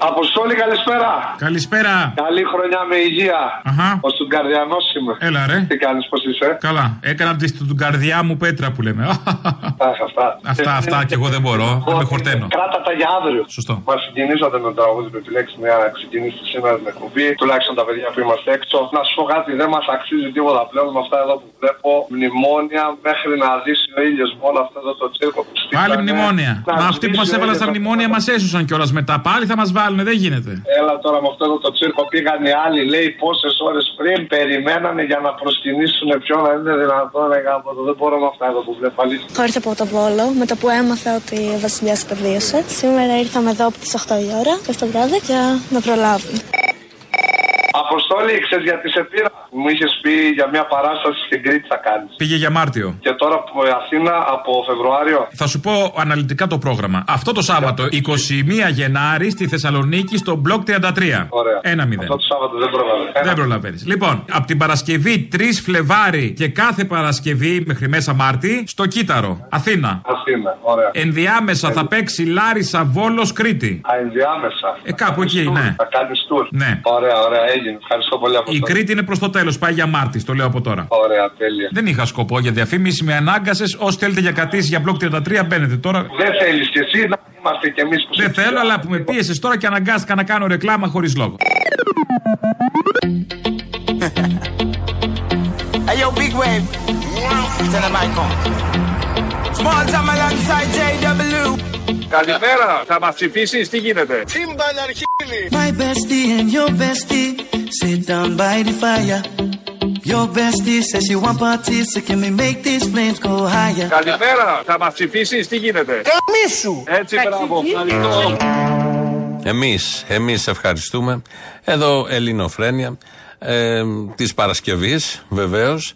Αποστόλη, καλησπέρα. Καλησπέρα. Καλή χρονιά με υγεία. Αχα. Ο Στουγκαρδιανός είμαι. Έλα, ρε. Τι κάνεις, πώς είσαι; Καλά. Έκανα τη καρδιά μου πέτρα που λέμε. Αχ, αυτά. Αυτά, αυτά και εγώ δεν μπορώ. Δεν με χορταίνω. Κράτα τα για αύριο. Σωστό. Μα συγκινήσατε με το τραγούδι που επιλέξαμε για να ξεκινήσει σήμερα την εκπομπή. Τουλάχιστον τα παιδιά που είμαστε έξω. Να σου πω κάτι, δεν μας αξίζει τίποτα πλέον με αυτά εδώ που βλέπω. Μνημόνια μέχρι να δύσει ο ήλιος με όλο αυτό εδώ το τσίρκο που στείλανε. Πάλι μνημόνια. Μα αυτοί που μας έβαλαν στα μνημόνια μας έσουσαν κιόλας μετά. Πάλι θα μας βάλουν, δεν γίνεται. Έλα τώρα με αυτό εδώ το τσίρκο πήγαν οι άλλοι, λέει πόσες ώρες πριν περιμένανε για να προσκυνήσουν ποιο να είναι δυνατόν. Δεν μπορώ με αυτά εδώ που βλέπω αλήθεια. Χώρισα από το Βόλο με το που έμαθα ότι ο Βασιλιάς υπερβίωσε. Σήμερα ήρθαμε εδώ από τις 8 η ώρα και στο βράδυ για να προλάβουμε. Αποστόλη, ξέρεις γιατί σε πήρα; Μου είχες πει για μια παράσταση στην Κρήτη θα κάνεις. Πήγε για Μάρτιο. Και τώρα από Αθήνα από Φεβρουάριο. Θα σου πω αναλυτικά το πρόγραμμα. Αυτό το Σάββατο, 21 Γενάρη, στη Θεσσαλονίκη, στο μπλοκ 33. Ωραία. Ένα μηδέν. Αυτό το Σάββατο δεν προλαβαίνω. Δεν προλαβαίνεις. Λοιπόν, από την Παρασκευή 3 Φλεβάρι και κάθε Παρασκευή μέχρι μέσα Μάρτι στο Κύτταρο, Αθήνα. Αθήνα, ωραία. Ενδιάμεσα θα παίξει Λάρισα Βόλος Κρήτη. Α, ενδιάμεσα. Ε, κάπου εκεί, ναι. Θα κάνεις tour. Ναι. Ωραία, ωραία, έγινε. Ευχαριστώ πολύ από Η Κρήτη είναι προς το τέλος, πάει για Μάρτι, το λέω από τώρα. Ωραία, τέλεια. Δεν είχα σκοπό για διαφήμιση, με ανάγκασες. Όσοι θέλετε για κατήσει για μπλοκ 33, μπαίνετε τώρα. Δεν θέλεις κι εσύ να είμαστε κι εμείς που Δεν θέλω, αλλά που με πίεσες τώρα και αναγκάστηκα να κάνω ρεκλάμα χωρίς λόγο. Hey yo, big wave. Tell the mic on. Small time alongside JW. Καλημέρα, θα μας ψηφίσεις, τι γίνεται; My bestie and your bestie sit down by the fire. Your bestie says she want parties, so can we make these flames go higher? Καλημέρα, θα μας ψηφίσεις, τι γίνεται; Καμίσου! Έτσι, μπράβο, ευχαριστώ. Εμείς, εμείς ευχαριστούμε. Εδώ Ελληνοφρένια ε, της Παρασκευής βεβαίως.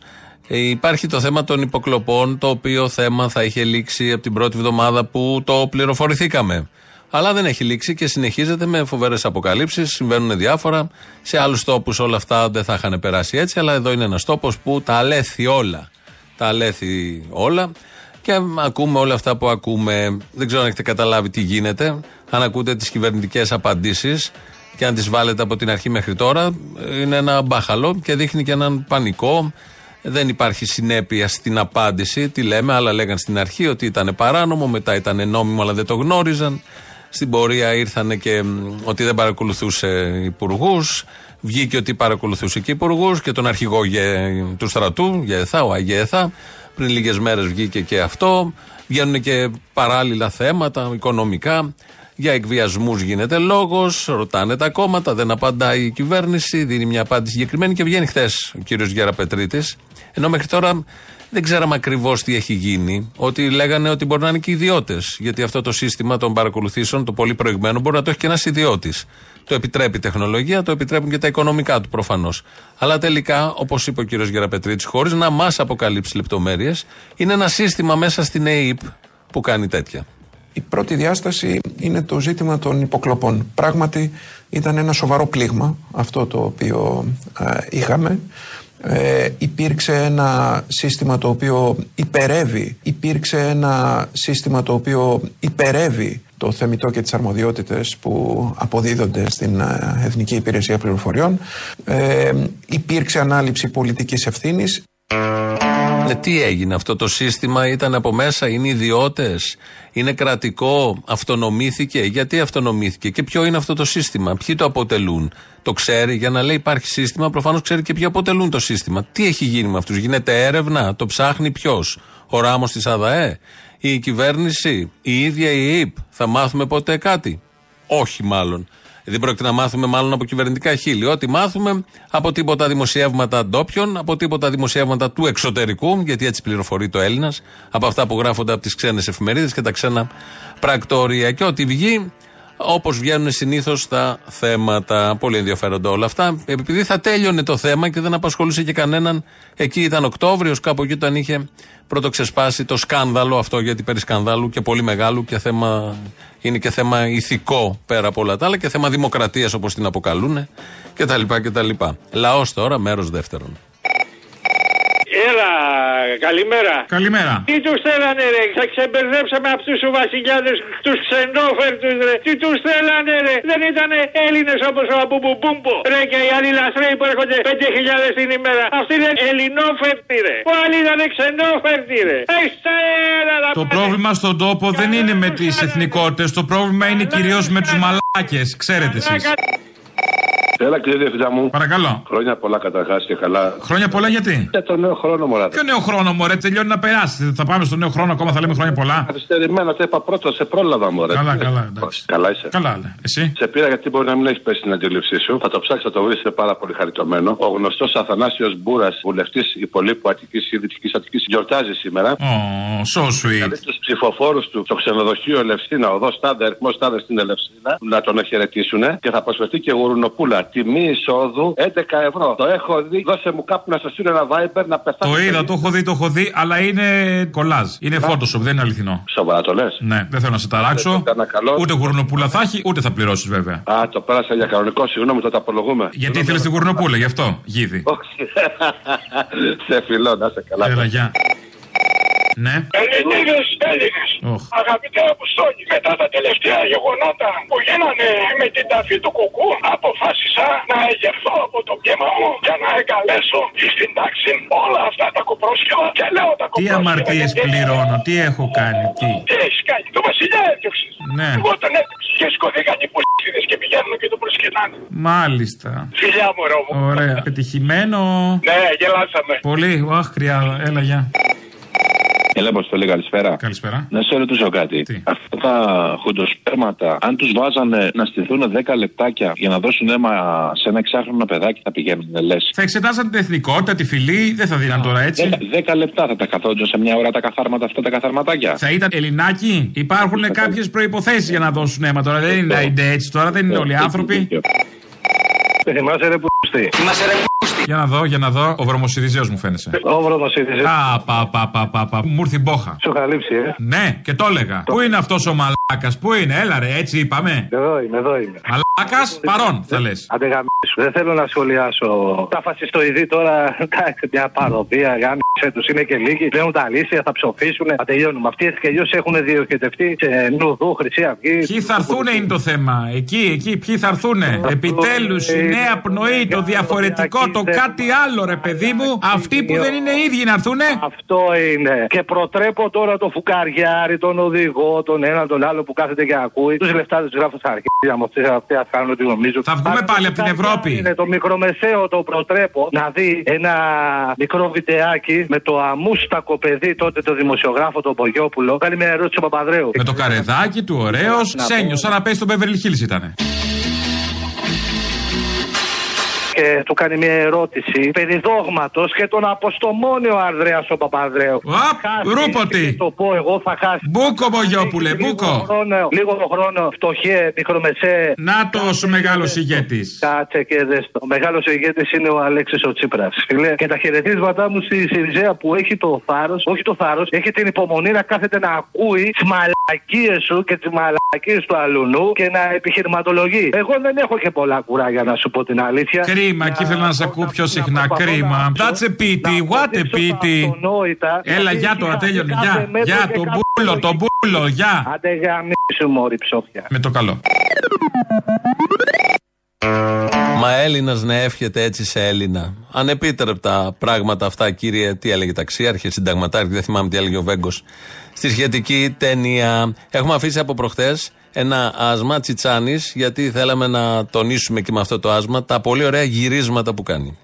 Ε, υπάρχει το θέμα των υποκλοπών, το οποίο θέμα θα είχε λήξει από την πρώτη εβδομάδα που το πληροφορηθήκαμε. Αλλά δεν έχει λήξει και συνεχίζεται με φοβερές αποκαλύψεις. Συμβαίνουν διάφορα. Σε άλλους τόπους όλα αυτά δεν θα είχαν περάσει έτσι, αλλά εδώ είναι ένας τόπος που τα αλέθη όλα. Τα αλέθη όλα. Και ακούμε όλα αυτά που ακούμε. Δεν ξέρω αν έχετε καταλάβει τι γίνεται. Αν ακούτε τις κυβερνητικές απαντήσεις και αν τις βάλετε από την αρχή μέχρι τώρα, είναι ένα μπάχαλο και δείχνει και έναν πανικό. Δεν υπάρχει συνέπεια στην απάντηση. Τι λέμε, άλλα λέγαν στην αρχή ότι ήταν παράνομο, μετά ήταν νόμιμο, αλλά δεν το γνώριζαν. Στην πορεία ήρθαν και μ, ότι δεν παρακολουθούσε υπουργούς. Βγήκε ότι παρακολουθούσε και υπουργούς και τον αρχηγό γε- του στρατού, Γεθά, ο Αγέθα. Πριν λίγες μέρες βγήκε και αυτό. Βγαίνουν και παράλληλα θέματα οικονομικά. Για εκβιασμούς γίνεται λόγος, ρωτάνε τα κόμματα, δεν απαντάει η κυβέρνηση, δίνει μια απάντηση συγκεκριμένη και βγαίνει χθες ο κύριος Γεραπετρίτης. Ενώ μέχρι τώρα δεν ξέραμε ακριβώς τι έχει γίνει. Ότι λέγανε ότι μπορεί να είναι και ιδιώτες. Γιατί αυτό το σύστημα των παρακολουθήσεων, το πολύ προηγμένο, μπορεί να το έχει και ένας ιδιώτης. Το επιτρέπει η τεχνολογία, το επιτρέπουν και τα οικονομικά του προφανώς. Αλλά τελικά, όπως είπε ο κύριος Γεραπετρίτης, χωρίς να μας αποκαλύψει λεπτομέρειες, είναι ένα σύστημα μέσα στην ΑΕΠ που κάνει τέτοια. Η πρώτη διάσταση είναι το ζήτημα των υποκλοπών. Πράγματι ήταν ένα σοβαρό πλήγμα αυτό το οποίο ε, είχαμε. Ε, υπήρξε ένα σύστημα το οποίο υπερεύει, υπήρξε ένα σύστημα το οποίο υπερεύει το θεμητό και τις αρμοδιότητες που αποδίδονται στην ε, Εθνική Υπηρεσία Πληροφοριών. Ε, υπήρξε ανάληψη πολιτικής ευθύνης. Ε, τι έγινε αυτό το σύστημα, ήταν από μέσα, είναι ιδιώτες, είναι κρατικό, αυτονομήθηκε. Γιατί αυτονομήθηκε και ποιο είναι αυτό το σύστημα, ποιοι το αποτελούν. Το ξέρει, για να λέει υπάρχει σύστημα, προφανώς ξέρει και ποιοι αποτελούν το σύστημα. Τι έχει γίνει με αυτούς, γίνεται έρευνα, το ψάχνει ποιος, ο Ράμος της ΑΔΑΕ, η κυβέρνηση, η ίδια η ΕΕΠ. Θα μάθουμε ποτέ κάτι. Όχι μάλλον. Δεν πρόκειται να μάθουμε μάλλον από κυβερνητικά χείλη. Ό,τι μάθουμε από τίποτα δημοσιεύματα ντόπιων, από τίποτα δημοσιεύματα του εξωτερικού, γιατί έτσι πληροφορεί το Έλληνας, από αυτά που γράφονται από τις ξένες εφημερίδες και τα ξένα πρακτορία. Και ό,τι βγει, όπως βγαίνουν συνήθως τα θέματα. Πολύ ενδιαφέροντα όλα αυτά. Επειδή θα τέλειωνε το θέμα και δεν απασχολούσε και κανέναν, εκεί ήταν Οκτώβριος, κάπου εκεί όταν είχε πρώτο ξεσπάσει το σκάνδαλο αυτό, γιατί περί σκανδάλου και πολύ μεγάλου και θέμα, είναι και θέμα ηθικό πέρα από όλα τα άλλα και θέμα δημοκρατίας όπως την αποκαλούν κτλ. κτλ. Λαός τώρα, μέρος δεύτερον. Έλα, καλημέρα. Καλημέρα. Τι τους θέλανε, ρε. Θα ξεμπερδέψαμε αυτούς τους βασιλιάδες, τους ξενόφερτου, ρε. Τι τους θέλανε, ρε. Δεν ήταν Έλληνες όπως ο Αμπουμπουμπούμπο. Ρε και οι άλλοι λαθρέοι που έρχονται 5.000 την ημέρα. Αυτοί είναι ελληνόφερτοι, ρε. Ο άλλοι ήταν ξενόφερτοι, ρε. Έχετε έλα, Το πρόβλημα στον τόπο δεν είναι με τις εθνικότητες. Το πρόβλημα είναι κυρίως με τους μαλάκες. Ξέρετε εσείς. Έλα, κύριε Διευθυντά μου. Παρακαλώ. Χρόνια πολλά καταρχάς και καλά. Χρόνια πολλά γιατί; Για τον νέο χρόνο, μωρά. Ποιο νέο χρόνο, μωρέ, τελειώνει να περάσει. Θα πάμε στο νέο χρόνο ακόμα, θα λέμε χρόνια πολλά. Καθυστερημένα, το είπα πρώτο, σε πρόλαβα, μωρέ. Καλά, καλά, εντάξει. Καλά είσαι. Καλά, ναι. Εσύ; Σε πήρα γιατί μπορεί να μην έχεις πέσει στην αντίληψή σου. Θα το ψάξει, θα το βρεις, είναι πάρα πολύ χαριτωμένο. Ο γνωστός Αθανάσιος Μπούρας, βουλευτής υπολείπου Αττικής ή Δυτική Αττικής, γιορτάζει σήμερα. Oh, so sweet. Καλείς τους ψηφοφόρους του στο ξενοδοχείο Ελευσίνα, οδός Στάδε, αριθμός Στάδε στην Ελευσίνα, να τον χαιρετήσουν και θα προσφερθεί και γουρουνοπούλα τιμή εισόδου 11 ευρώ. Το έχω δει. Δώσε μου κάπου να σας στείλω ένα Viber να πεθάνω. Το είδα, το έχω δει, το έχω δει, αλλά είναι κολλάζ. Είναι Photoshop, δεν είναι αληθινό. Σοβαρά το λες; Ναι, δεν θέλω να σε ταράξω. Ούτε γουρνοπούλα θα έχει, ούτε θα πληρώσεις βέβαια. Α, το πέρασα για κανονικό, συγγνώμη, το απολογούμε. Γιατί ήθελες την γουρνοπούλα, γι' αυτό, γίδι. Όχι. σε φιλό, να σε καλά. Έλα, γεια. Ναι. Ελληνίδες Έλληνες. Οχ. Αγαπητέ Αποστόλη, μετά τα τελευταία γεγονότα που γίνανε με την ταφή του κουκού, αποφάσισα να εγερθώ από το πιέμα μου για να εγκαλέσω στην τάξη όλα αυτά τα κουπρόσχεδα και λέω τα Τι αμαρτίες πληρώνω, τι έχω κάνει, τι; Τι έχεις κάνει, το Βασιλιά έδιωξες. Ναι. Εγώ τον έδιωξε και σκοτήκαν οι πουλίδε και πηγαίνουν και τον προσκυνάνε. Μάλιστα. Φιλιά μου, Ρώμο. Ωραία. Πετυχημένο. Ναι, γελάσαμε. Πολύ. Αχ, κρυάδα. Έλα, γεια. Έλα, Αποστολή, καλησπέρα. Καλησπέρα. Να σε ρωτήσω κάτι. Αυτά τα χοντοσπέρματα, αν τους βάζανε να στηθούν 10 λεπτάκια για να δώσουν αίμα σε ένα εξάχρονο παιδάκι, θα πηγαίνουν, λες. Θα εξετάσαν την εθνικότητα, τη φυλή, δεν θα δίναν τώρα έτσι. 10 λεπτά θα τα καθόντουσαν σε μια ώρα τα καθάρματα αυτά τα καθαρματάκια. Θα ήταν Ελληνάκι. Υπάρχουν κάποιες προποθέσει για να δώσουν αίμα τώρα. Δεν είναι είναι έτσι τώρα, δεν είναι όλοι άνθρωποι. Θυμάσαι ρε πουστή. Θυμάσαι ρε πουστή. Για να δω, για να δω. Ο βρωμοσυριζέος μου φαίνεσαι. Ο βρωμοσυριζέος. Α, πα, πα, πα, πα, πα. Μου ήρθε η μπόχα. Σου είχα λείψει, ε. Ναι, και το έλεγα. Πού είναι αυτός ο μαλάκας, πού είναι, έλα ρε, έτσι είπαμε. Εδώ είμαι, εδώ είμαι. Μαλάκα, παρόν, θα λε. Άντε γαμίσου. Δεν θέλω να σχολιάσω τα φασιστοειδή τώρα. Εντάξει, μια παροδία, γάμισε του είναι και λίγοι. Πλέον τα αλήθεια, θα ψοφήσουν. Θα τελειώνουμε. Αυτοί έτσι και αλλιώ έχουν διοχετευτεί σε νουδού, Χρυσή Αυγή. Ποιοι θα έρθουν είναι το θέμα. Εκεί, εκεί, ποιοι θα έρθουν. Επιτέλου η νέα πνοή, το διαφορετικό, το κάτι άλλο, ρε παιδί μου. Αυτοί που δεν είναι ίδιοι να έρθουν. Αυτό είναι. Και προτρέπω τώρα το φουκαριάρι, τον οδηγό, τον ένα, τον άλλο που κάθεται και ακούει. Τους λεφτά τους γράφω στα αρχίδια μου. Αυτοί θα κάνουν ό,τι νομίζουν. Θα βγούμε πάλι από την Ευρώπη. Είναι το μικρομεσαίο το προτρέπω να δει ένα μικρό βιντεάκι με το αμούστακο παιδί τότε το δημοσιογράφο τον Πογιόπουλο. Κάνει μια ερώτηση ο Παπαδρέου. Με το καρεδάκι του, ωραίος. Ξένιος, σαν να πέσει στον Beverly Hills ήταν. Και του κάνει μια ερώτηση περί δόγματο και τον αποστομώνει ο Ανδρέας ο Παπαδρέου. Απ, ρούποτη. Το πω εγώ θα χάσει. Μπούκο, Μπογιόπουλε, μπούκο. Χρόνο, λίγο χρόνο, φτωχέ, μικρομεσέ. Να το μεγάλος ηγέτης. Κάτσε και δες το. Ο μεγάλος ηγέτης είναι ο Αλέξης ο Τσίπρας. Και τα χαιρετίσματά μου στη Σιριζέα που έχει το θάρρος, όχι το θάρρος, έχει την υπομονή να κάθεται να ακούει τις μαλακίες σου και τις μαλακίες του αλουνού και να επιχειρηματολογεί. Εγώ δεν έχω και πολλά κουράγια να σου πω την αλήθεια. Κρίμα, και ήθελα να σε ακούω πιο συχνά. Κρίμα. That's a pity, what a pity. Έλα, γεια τώρα, τέλειωνε. Γεια, γεια, τον μπούλο, τον μπούλο, γεια. Άντε γαμίσου μόρι ψόφια. Με το καλό. Μα Έλληνας να εύχεται έτσι σε Έλληνα. Ανεπίτρεπτα πράγματα αυτά, κύριε. Τι έλεγε ταξίαρχε, συνταγματάρχη, δεν θυμάμαι τι έλεγε ο Βέγκος. Στη σχετική ταινία. Έχουμε αφήσει από προχθέ ένα άσμα τσιτσάνης, γιατί θέλαμε να τονίσουμε και με αυτό το άσμα τα πολύ ωραία γυρίσματα που κάνει.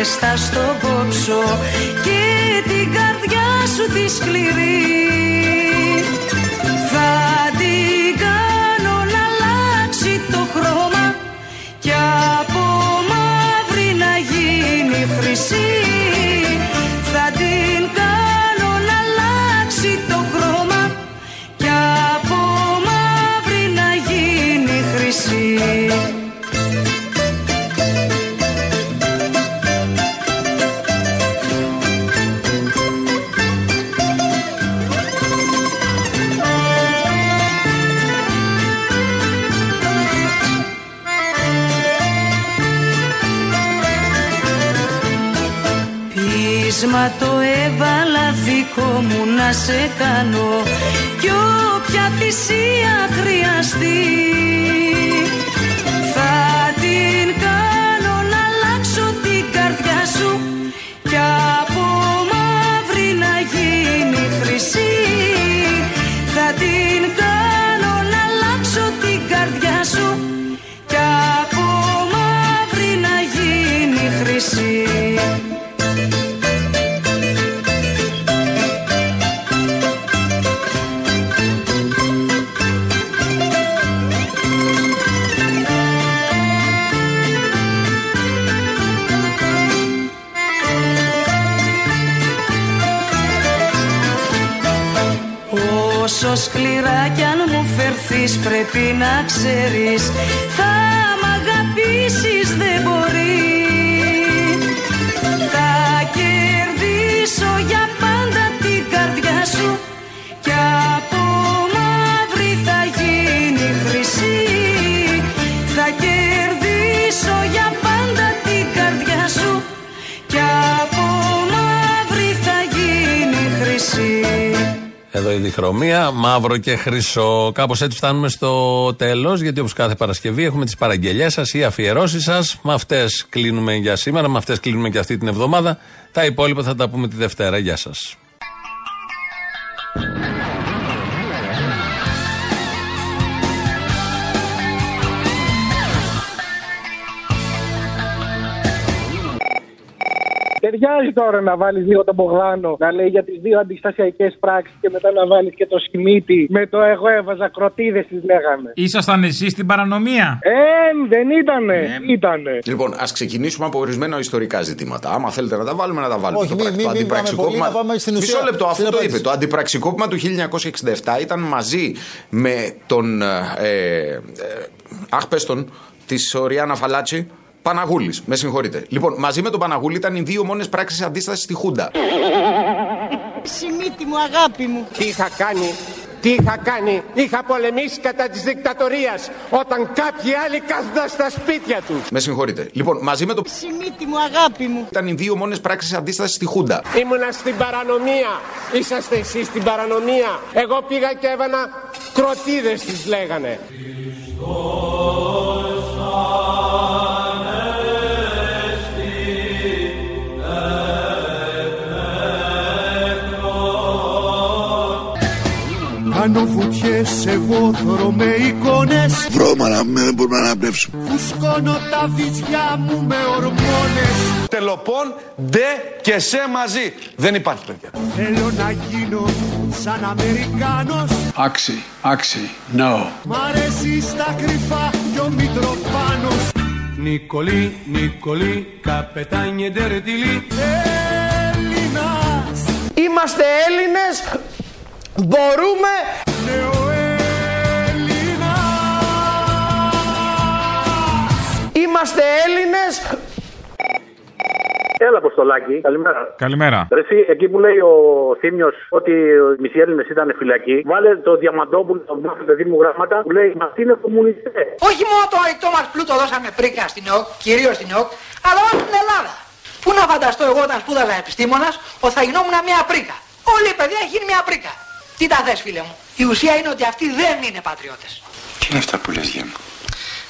Πήρε θα στο κόψω και την καρδιά σου τη σκληρή δικό μου να σε κάνω. Κι όποια θυσία χρειαστεί σκληρά κι αν μου φερθείς πρέπει να ξέρεις. Θα μ' αγαπήσεις δεν διχρωμία, μαύρο και χρυσό. Κάπως έτσι φτάνουμε στο τέλος, γιατί όπως κάθε Παρασκευή έχουμε τις παραγγελίε σας ή αφιερώσεις σας. Με αυτές κλείνουμε για σήμερα, με αυτές κλείνουμε και αυτή την εβδομάδα. Τα υπόλοιπα θα τα πούμε τη Δευτέρα. Γεια σας. Ταιριάζει τώρα να βάλεις λίγο τον Μπογδάνο να λέει για τις δύο αντιστασιακές πράξεις και μετά να βάλεις και το Σιμίτι με το εγώ έβαζα κροτίδες τις λέγαμε. Ήσασταν εσείς στην παρανομία; Ε, δεν ήτανε. Ήτανε. Λοιπόν, ας ξεκινήσουμε από ορισμένα ιστορικά ζητήματα. Άμα θέλετε να τα βάλουμε, να τα βάλουμε. Όχι, το, μην- πρακ- μην- το μην πάμε πολύ, να πάμε στην ουσία. Μισό λεπτό, Στην αυτό το απάντηση. είπε. Το αντιπραξικόπημα του 1967 ήταν μαζί με τον. Ε, ε, αχ, πες τον, της Οριάννα Φαλάτσι. Παναγούλης, με συγχωρείτε. Λοιπόν, μαζί με τον Παναγούλη ήταν οι δύο μόνες πράξεις αντίστασης στη Χούντα. Ψημίτη μου, αγάπη μου. Τι είχα κάνει, τι είχα κάνει. Είχα πολεμήσει κατά της δικτατορίας όταν κάποιοι άλλοι κάθονταν στα σπίτια τους. Με συγχωρείτε. Λοιπόν, μαζί με τον. Ψημίτη μου, αγάπη μου. Ήταν οι δύο μόνες πράξεις αντίστασης στη Χούντα. Ήμουνα στην παρανομία. Είσαστε εσείς στην παρανομία. Εγώ πήγα και έβανα κροτίδες τις λέγανε. Κάνω βουτιές εγώ θωρώ με εικόνες Βρώμα μην μπορούμε να αναπνεύσουμε. Φουσκώνω τα βυζιά μου με ορμόνες Τελοπών, ντε και σε μαζί. Δεν υπάρχει παιδιά. Θέλω να γίνω σαν Αμερικάνος Άξι, άξι, no. Μ' αρέσει στα κρυφά κι ο Μητροπάνος Νικολή, Νικολή, καπετάνιε ντερτιλί. Έλληνας Είμαστε Έλληνες, μπορούμε... Είμαστε Έλληνες, Έλα, Αποστολάκη. Καλημέρα. Καλημέρα. Ρε εσύ, εκεί που λέει ο Θήμιος ότι οι μισοί Έλληνες ήταν φυλακοί, βάλε το Διαμαντόπουλο, το μάθημα παιδί μου γράμματα που λέει Μα είναι κομμουνιστές. Όχι μόνο το ορεικτό μας πλούτο δώσαμε πρίκα στην ΕΟΚ, κυρίως στην ΕΟΚ, αλλά όλη την Ελλάδα. Πού να φανταστώ εγώ όταν σπούδαζα επιστήμονας ότι θα γινόμουν μια πρίκα. Όλη η παιδεία έχει γίνει μια πρίκα. Τι τα θες φίλε μου; Η ουσία είναι ότι αυτοί δεν είναι πατριώτες. Τι είναι αυτά που λες γεια μου.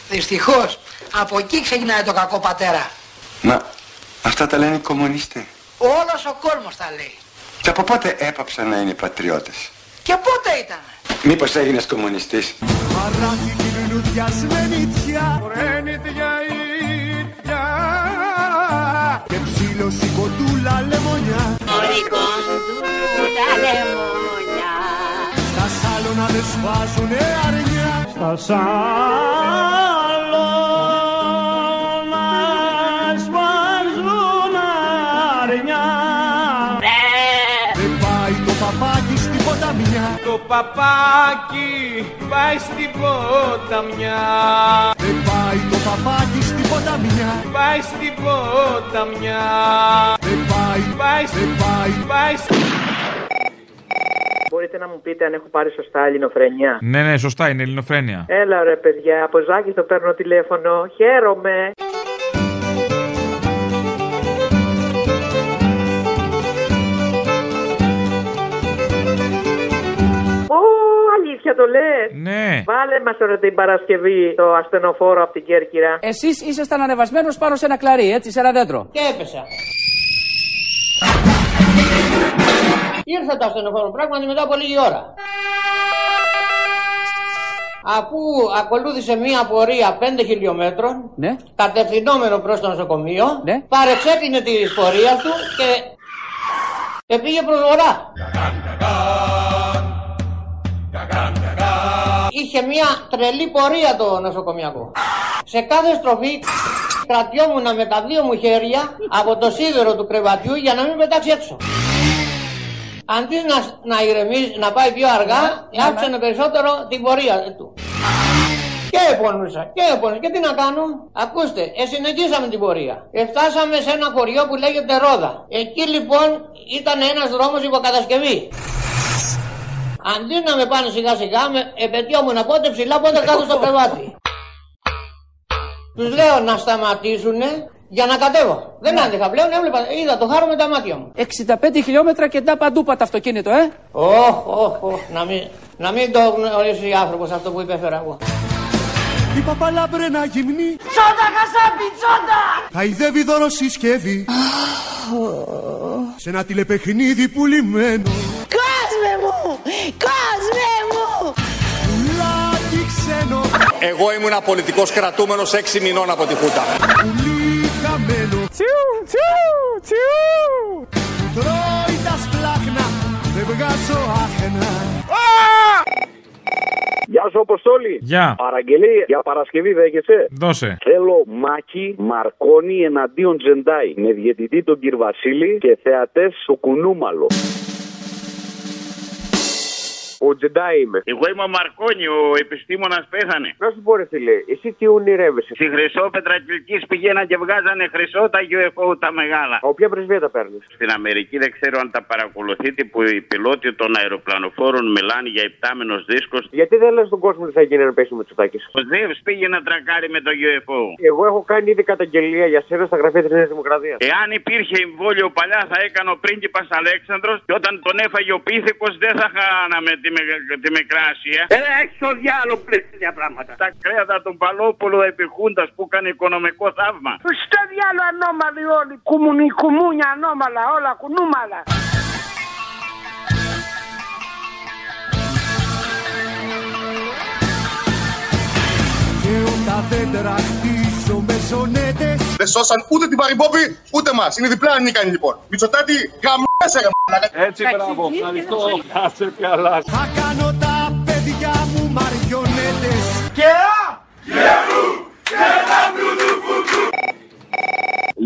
Δυστυχώς από εκεί ξεκινάει το κακό πατέρα. Μα αυτά τα λένε οι κομμουνιστές. Όλος ο κόσμος τα λέει. Και από πότε έπαψαν να είναι πατριώτες; Και πότε ήταν. Μήπως έγινες κομμουνιστής; Παράθη την λουδιασμένη τιά Ρένιτια ίδια. Και ψήλωση κοντούλα λεμονιά τα λεμόνια. Στα σάλωνα δεν σφάζουνε αρνιά. Στα σάλωνα σφάζουν αρνιά. Δεν πάει το παπάκι στην ποταμιά. Το παπάκι πάει στην ποταμιά. Δεν πάει το παπάκι στην ποταμιά. Πάει στην ποταμιά. Δεν πάει, Πάει, δεν πάει. πάει Μπορείτε να μου πείτε αν έχω πάρει σωστά ελληνοφρενιά. Ναι, ναι, σωστά, είναι ελληνοφρένεια. Έλα ρε παιδιά, από Ζάκη το παίρνω τηλέφωνο. Χαίρομαι. Ω, αλήθεια το λες. Ναι. Βάλε μας τώρα την Παρασκευή το ασθενοφόρο από την Κέρκυρα. Εσείς ήσασταν ανεβασμένος πάνω σε ένα κλαρί, έτσι, σε ένα δέντρο. Και έπεσα. Ήρθε το ασθενοφόρο πράγματι μετά από λίγη ώρα. Αφού ακολούθησε μία πορεία 5 χιλιόμετρων, Ναι. κατευθυνόμενο προς το νοσοκομείο, Ναι. παρεξέτεινε τη πορεία του και, και πήγε προς βορρά. Είχε μία τρελή πορεία το νοσοκομιακό. Σε κάθε στροφή κρατιόμουν με τα δύο μου χέρια από το σίδερο του κρεβατιού για να μην πετάξει έξω. Αντί να, να ηρεμήσει, να πάει πιο αργά, άφησανε περισσότερο την πορεία του. Και επώνυσα, και επώνυσα. Και τι να κάνω; Ακούστε, ε, συνεχίσαμε την πορεία. Ε, φτάσαμε σε ένα χωριό που λέγεται Ρόδα. Εκεί λοιπόν ήταν ένας δρόμος υποκατασκευή. Αντί να με πάνε σιγά σιγά, με επαιτειόμουν πότε ψηλά, πότε κάτω στο κρεβάτι. Τους λέω να σταματήσουνε για να κατέβω. Δεν άντεχα πλέον, έβλεπα, είδα το χάρο με τα μάτια μου. 65 χιλιόμετρα και τα παντού πατ' αυτοκίνητο, ε. Ωχ, ωχ, ωχ, να μην, να μην το γνωρίσει άνθρωπος αυτό που υπέφερα εγώ. Η παπαλάμπρενα γυμνή Τσόντα, χασάπι, τσόντα! Χαϊδεύει δώρο συσκεύη Σε ένα τηλεπαιχνίδι πουλημένο Κόσμε μου! Κόσμε μου! Πουλάκι ξένο Εγώ ήμουν πολιτικός κρατούμενος 6 μηνών από τη Χούτα. Πουλί χαμένο Τσιου, τσιου, τσιου. Τρώει τα σπλάχνα Δεν βγάζω άχνα Γεια σου, Αποστόλη. Γεια. Παραγγελία για Παρασκευή δέχεσαι; Δώσε. Θέλω Μάκη Μαρκόνι εναντίον Τζεντάι. Με διαιτητή τον κύριο Βασίλη και θεατές στο Κουνούμαλο. Ο Τζεντάι είμαι. Εγώ είμαι ο Μαρκόνι, ο επιστήμονας πέθανε. Να σου πω, ρε φίλε, εσύ τι ονειρεύεσαι. Στη Χρυσό Πετρακυλικής πηγαίναν και βγάζανε χρυσό τα UFO τα μεγάλα. Από ποια πρεσβεία τα παίρνεις; Στην Αμερική δεν ξέρω αν τα παρακολουθείτε που οι πιλότοι των αεροπλανοφόρων μιλάνε για υπτάμενος δίσκος. Γιατί δεν λες στον κόσμο τι θα γίνει να πέσει με τσουτάκι. Ο Ζεύς πήγε να τρακάρει με το UFO. Εγώ έχω κάνει ήδη καταγγελία για σένα στα γραφεία της Νέας Δημοκρατίας. Εάν υπήρχε εμβόλιο παλιά θα έκανε ο πρίγκιπας Αλέξανδρος και όταν τον έφαγε ο πίθηκος δεν θα χάναμε τη, με, τη Μικρά Ασία. Ε, έχεις το διάλογο πλέον τέτοια πράγματα. Τα κρέατα των Παλόπουλου επιχούντας που έκανε οικονομικό θαύμα. Στο διάλογο ανώμαλοι όλοι. Κουμουνι, κουμούνια ανώμαλα, όλα κουνούμαλα. Και όταν δέντρα χτίσω με ζωνέτες Δεν σώσαν ούτε την Παρυμπόπη ούτε μας. Είναι διπλά ανίκανοι λοιπόν. Μητσοτάτη, γαμμέσαι γαμμάλακα. Έτσι, μπράβο. Ευχαριστώ. Κάτσε καλά. Θα κάνω τα παιδιά μου μαριονέτες Και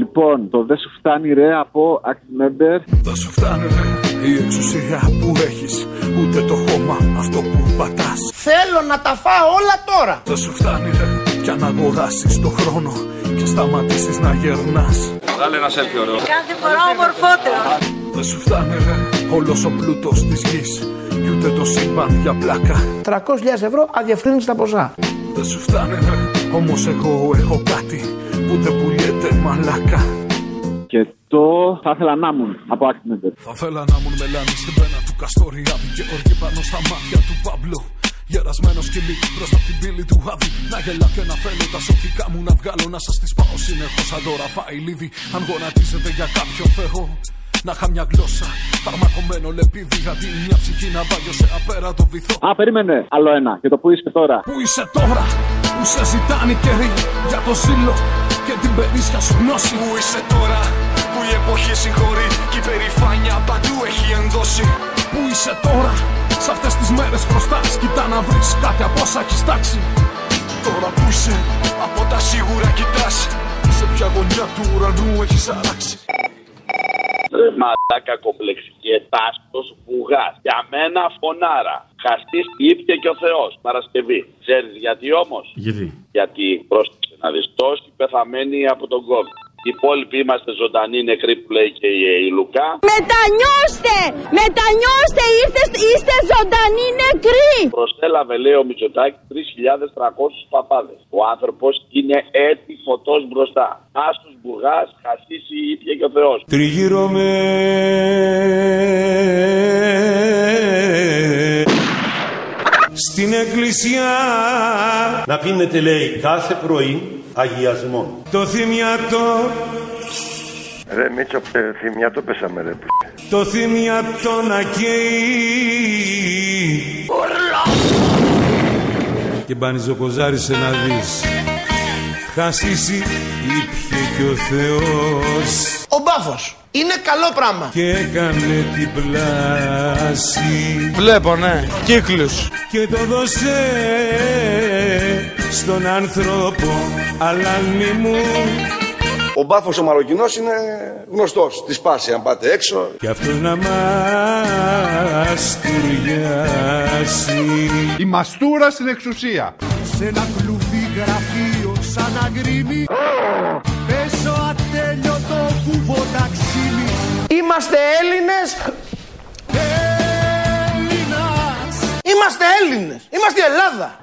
Λοιπόν, το δεν σου φτάνει ρε από Act Member. Δεν σου φτάνει ρε, η εξουσία που έχεις Ούτε το χώμα αυτό που πατάς Θέλω να τα φάω όλα τώρα. Δεν σου φτάνει ρε, κι αν αγοράσεις το χρόνο Και σταματήσεις να γερνάς Βγάλε ένα selfie ωραίο. Κάθε φορά ομορφότερο. Δεν σου φτάνει ρε, όλος ο πλούτος της γης Κι ούτε το σύμπαν για πλάκα 300.000 ευρώ αδιαφρύνιστα ποσά. Δεν σου φτάνει ρε, όμως εγώ έχω κάτι Που δεν πουλιέται μαλάκα Και το θα ήθελα να ήμουν από Act Member. Θα θέλα να ήμουν μελάνη στην πένα του Καστοριάδη και οργή πάνω στα μάτια του Παμπλού. Γερασμένος σκυλί μπροστά από την πύλη του Άδη. Να γελά και να θέλω τα σωτικά μου να βγάλω να σας τις πάω συνεχώς σαν το Ραφάι Λίβι. Αν γονατίζετε για κάποιο Θεό. Να είχα μια γλώσσα φαρμακομένο λεπίδι αντί μια ψυχή να βάγιο σε απέραντο βυθό. Α, περίμενε. Άλλο ένα. Και το που είσαι τώρα. Πού είσαι τώρα, που σε ζητάνε οι καιροί για το ζήλο και την περίσσια σου γνώση. Πού είσαι τώρα που η εποχή συγχωρεί και η περηφάνεια παντού έχει ενδώσει. Πού είσαι τώρα, σε αυτές τις μέρες χρωστάς Κοιτά να βρεις κάτι από όσα έχεις τάξει Τώρα που είσαι από τα σίγουρα κοιτάς Σε ποια γωνιά του ουρανού έχεις αράξει Ρε μαλάκα κομπλεξικετάστος βουγάς. Για μένα φωνάρα. Χαστής ήπια και ο Θεός. Παρασκευή. Ξέρεις γιατί όμως; Γιατί; Γιατί πρόσεξε να δεις τόσοι πεθαμένοι από τον COVID. Οι υπόλοιποι είμαστε ζωντανοί νεκροί που λέει και η, η Λουκά. Μετανιώστε! Μετανιώστε! Είστε, είστε ζωντανοί νεκροί! Προστέλαβε λέει ο Μητσοτάκη 3.300 παπάδες. Ο άνθρωπος είναι έτσι φωτός μπροστά. Άσος μπουγάς, χασίσει ήπια και ο Θεός. Τριγύρω με στην εκκλησιά Να πίνετε λέει κάθε πρωί αγιασμό. το θυμιατό. Ρε Μίτσο, ε, θυμιά το πέσαμε ρε. το θυμιατό να καίει. Και μπανιζοκοζάρισε να δεις χασίσει ήπιε και ο Θεός Ο μπάφος είναι καλό πράγμα. και έκανε την πλάση Βλέπω, ναι. Κύκλους. και το δώσε στον άνθρωπο αλλά μη μου Ο μπάφος ο Μαροκινός είναι γνωστός. Της σπάσει αν πάτε έξω. Κι αυτός να μας τουριάσει Η μαστούρα στην εξουσία. Σε ένα κλουβί γραφείο σαν αγκρίμι Πέσω ατέλειωτο κουβό ταξίμι Είμαστε Έλληνες. Έλληνας. Είμαστε Έλληνες. Είμαστε η Ελλάδα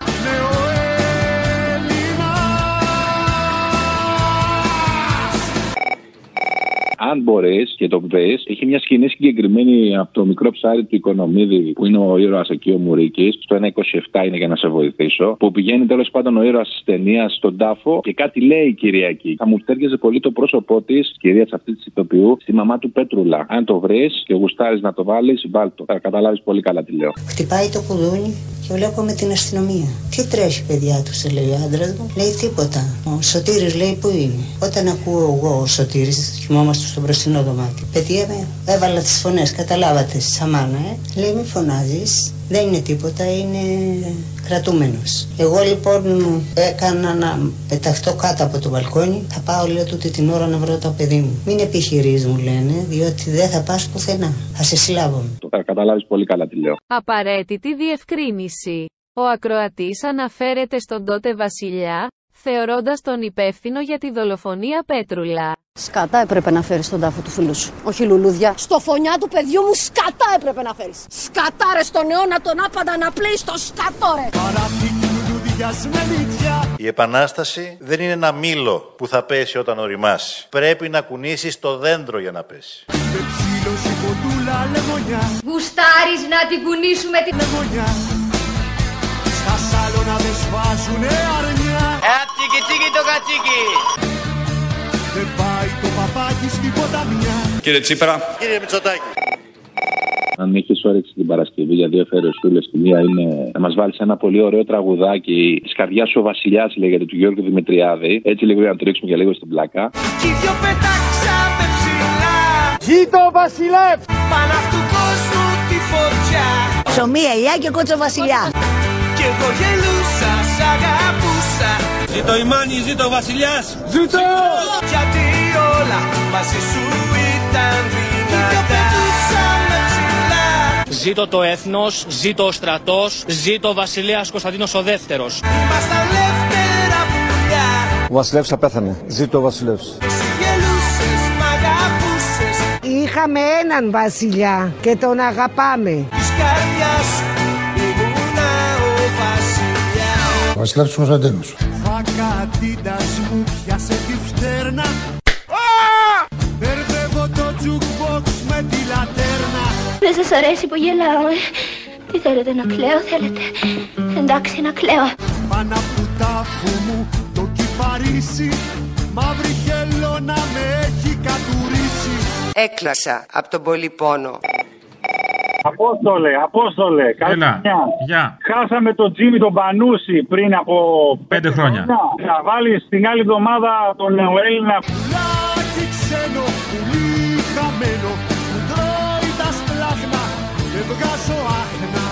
Αν μπορείς και το βρει, έχει μια σκηνή συγκεκριμένη από το μικρό ψάρι του Οικονομίδη, που είναι ο ήρωας εκεί ο Μουρίκης. Στο 1,27 είναι για να σε βοηθήσω. Που πηγαίνει τέλος πάντων ο ήρωας της ταινίας στον τάφο και κάτι λέει η Κυριακή. Θα μου φτέργεζε πολύ το πρόσωπό της, κυρίας αυτής της ηθοποιού, στη μαμά του Πέτρουλα. Αν το βρεις και γουστάρεις να το βάλεις, βάλτο. Θα καταλάβεις πολύ καλά τι λέω. Χτυπάει το κουδούνι και βλέπω με την αστυνομία. Τι τρέχει, παιδιά του, σε λέει ο άντρας μου. Λέει τίποτα. Ο Σωτήρης λέει πού είναι. Όταν ακούω εγώ ο Σωτήρης, θυμόμαστε στο μπροστινό δωμάτιο. Παιδιά με, έβαλα τις φωνές, καταλάβατε, σαμάνα, ε. Λέει μη φωνάζεις. Δεν είναι τίποτα, είναι κρατούμενος. Εγώ λοιπόν έκανα να πεταχτώ κάτω από το μπαλκόνι. Θα πάω, λέω, τούτη την ώρα να βρω το παιδί μου. Μην επιχειρείς, μου λένε, διότι δεν θα πας πουθενά. Θα σε συλλάβω. Θα καταλάβεις πολύ καλά τι λέω. Απαραίτητη διευκρίνηση. Ο ακροατής αναφέρεται στον τότε βασιλιά, θεωρώντας τον υπεύθυνο για τη δολοφονία Πέτρουλα. Σκατά έπρεπε να φέρεις στον τάφο του φίλου σου. Όχι λουλούδια. Στο φωνιά του παιδιού μου σκατά έπρεπε να φέρεις. Σκατά ρε στον αιώνα τον άπαντα να πλέει στο σκατό ρε. Η επανάσταση δεν είναι ένα μήλο που θα πέσει όταν οριμάσει. Πρέπει να κουνήσεις το δέντρο για να πέσει. Γουστάρεις να την κουνήσουμε την λεμονιά Στα σάλωνα δεν σβάζουνε αρνιά Ε, τσίκι τσίκι το κατσίκι Δεν πάει το παπάκι στην ποταμιά Κύριε Τσίπρα. Κύριε Μητσοτάκη. Αν έχει όρεξη την Παρασκευή για δύο φέρε τη μία είναι να μας βάλει ένα πολύ ωραίο τραγουδάκι. Τη καρδιά σου ο Βασιλιάς λέγεται του Γιώργου Δημητριάδη. Έτσι λίγο για να το ρίξουμε για λίγο στην πλάκα. Κι οι δυο πετάξαμε ψηλά Ζήτω ο Βασιλεύ Πάνω αυτού κόσμου τη φωτιά Ψωμί, ελιά και κότσο βασιλιά. Κι εγώ γελούσα, σ' αγαπούσα Ζήτω η Μάνη, ζήτω ο Βασιλιάς. Ζήτω Γιατί όλα μαζί σου ήταν δυνατά Ζήτω το έθνος, ζήτω ο στρατός, ζήτω ο βασιλέας Κωνσταντίνος ο δεύτερος. Ήμασταν λεύτερα πουλιά Ο Βασιλεύς απέθανε. Ζήτω ο Βασιλεύς. Εσύ γελούσες, μ' αγαπούσες Είχαμε έναν βασιλιά και τον αγαπάμε. Της καρδιάς βασιλιάς Ο Βασιλεύς Κωνσταντίνος. Φακατίτας μου πιάσε τη φτέρνα Μπερδεύω το jukebox με τη λατέρνα Δεν σας αρέσει που γελάω, ε; Τι θέλετε να κλαίω, θέλετε; Εντάξει να κλαίω. Πάνω από τάφου μου το κυπαρίσι Μαύρη χελώνα με έχει κατουρίσει Έκλασα από τον πολύ πόνο. Απόστολε, Απόστολε, καλή Έλα. χρονιά. Γεια. Χάσαμε τον Τζίμι τον Πανούση πριν από Πέντε χρόνια. Θα βάλεις την άλλη εβδομάδα τον Νεοέλληνα. Πουλάκι ξένο, πουλί χαμένο Που τρώει τα σπλάχνα και βγάζω άχνα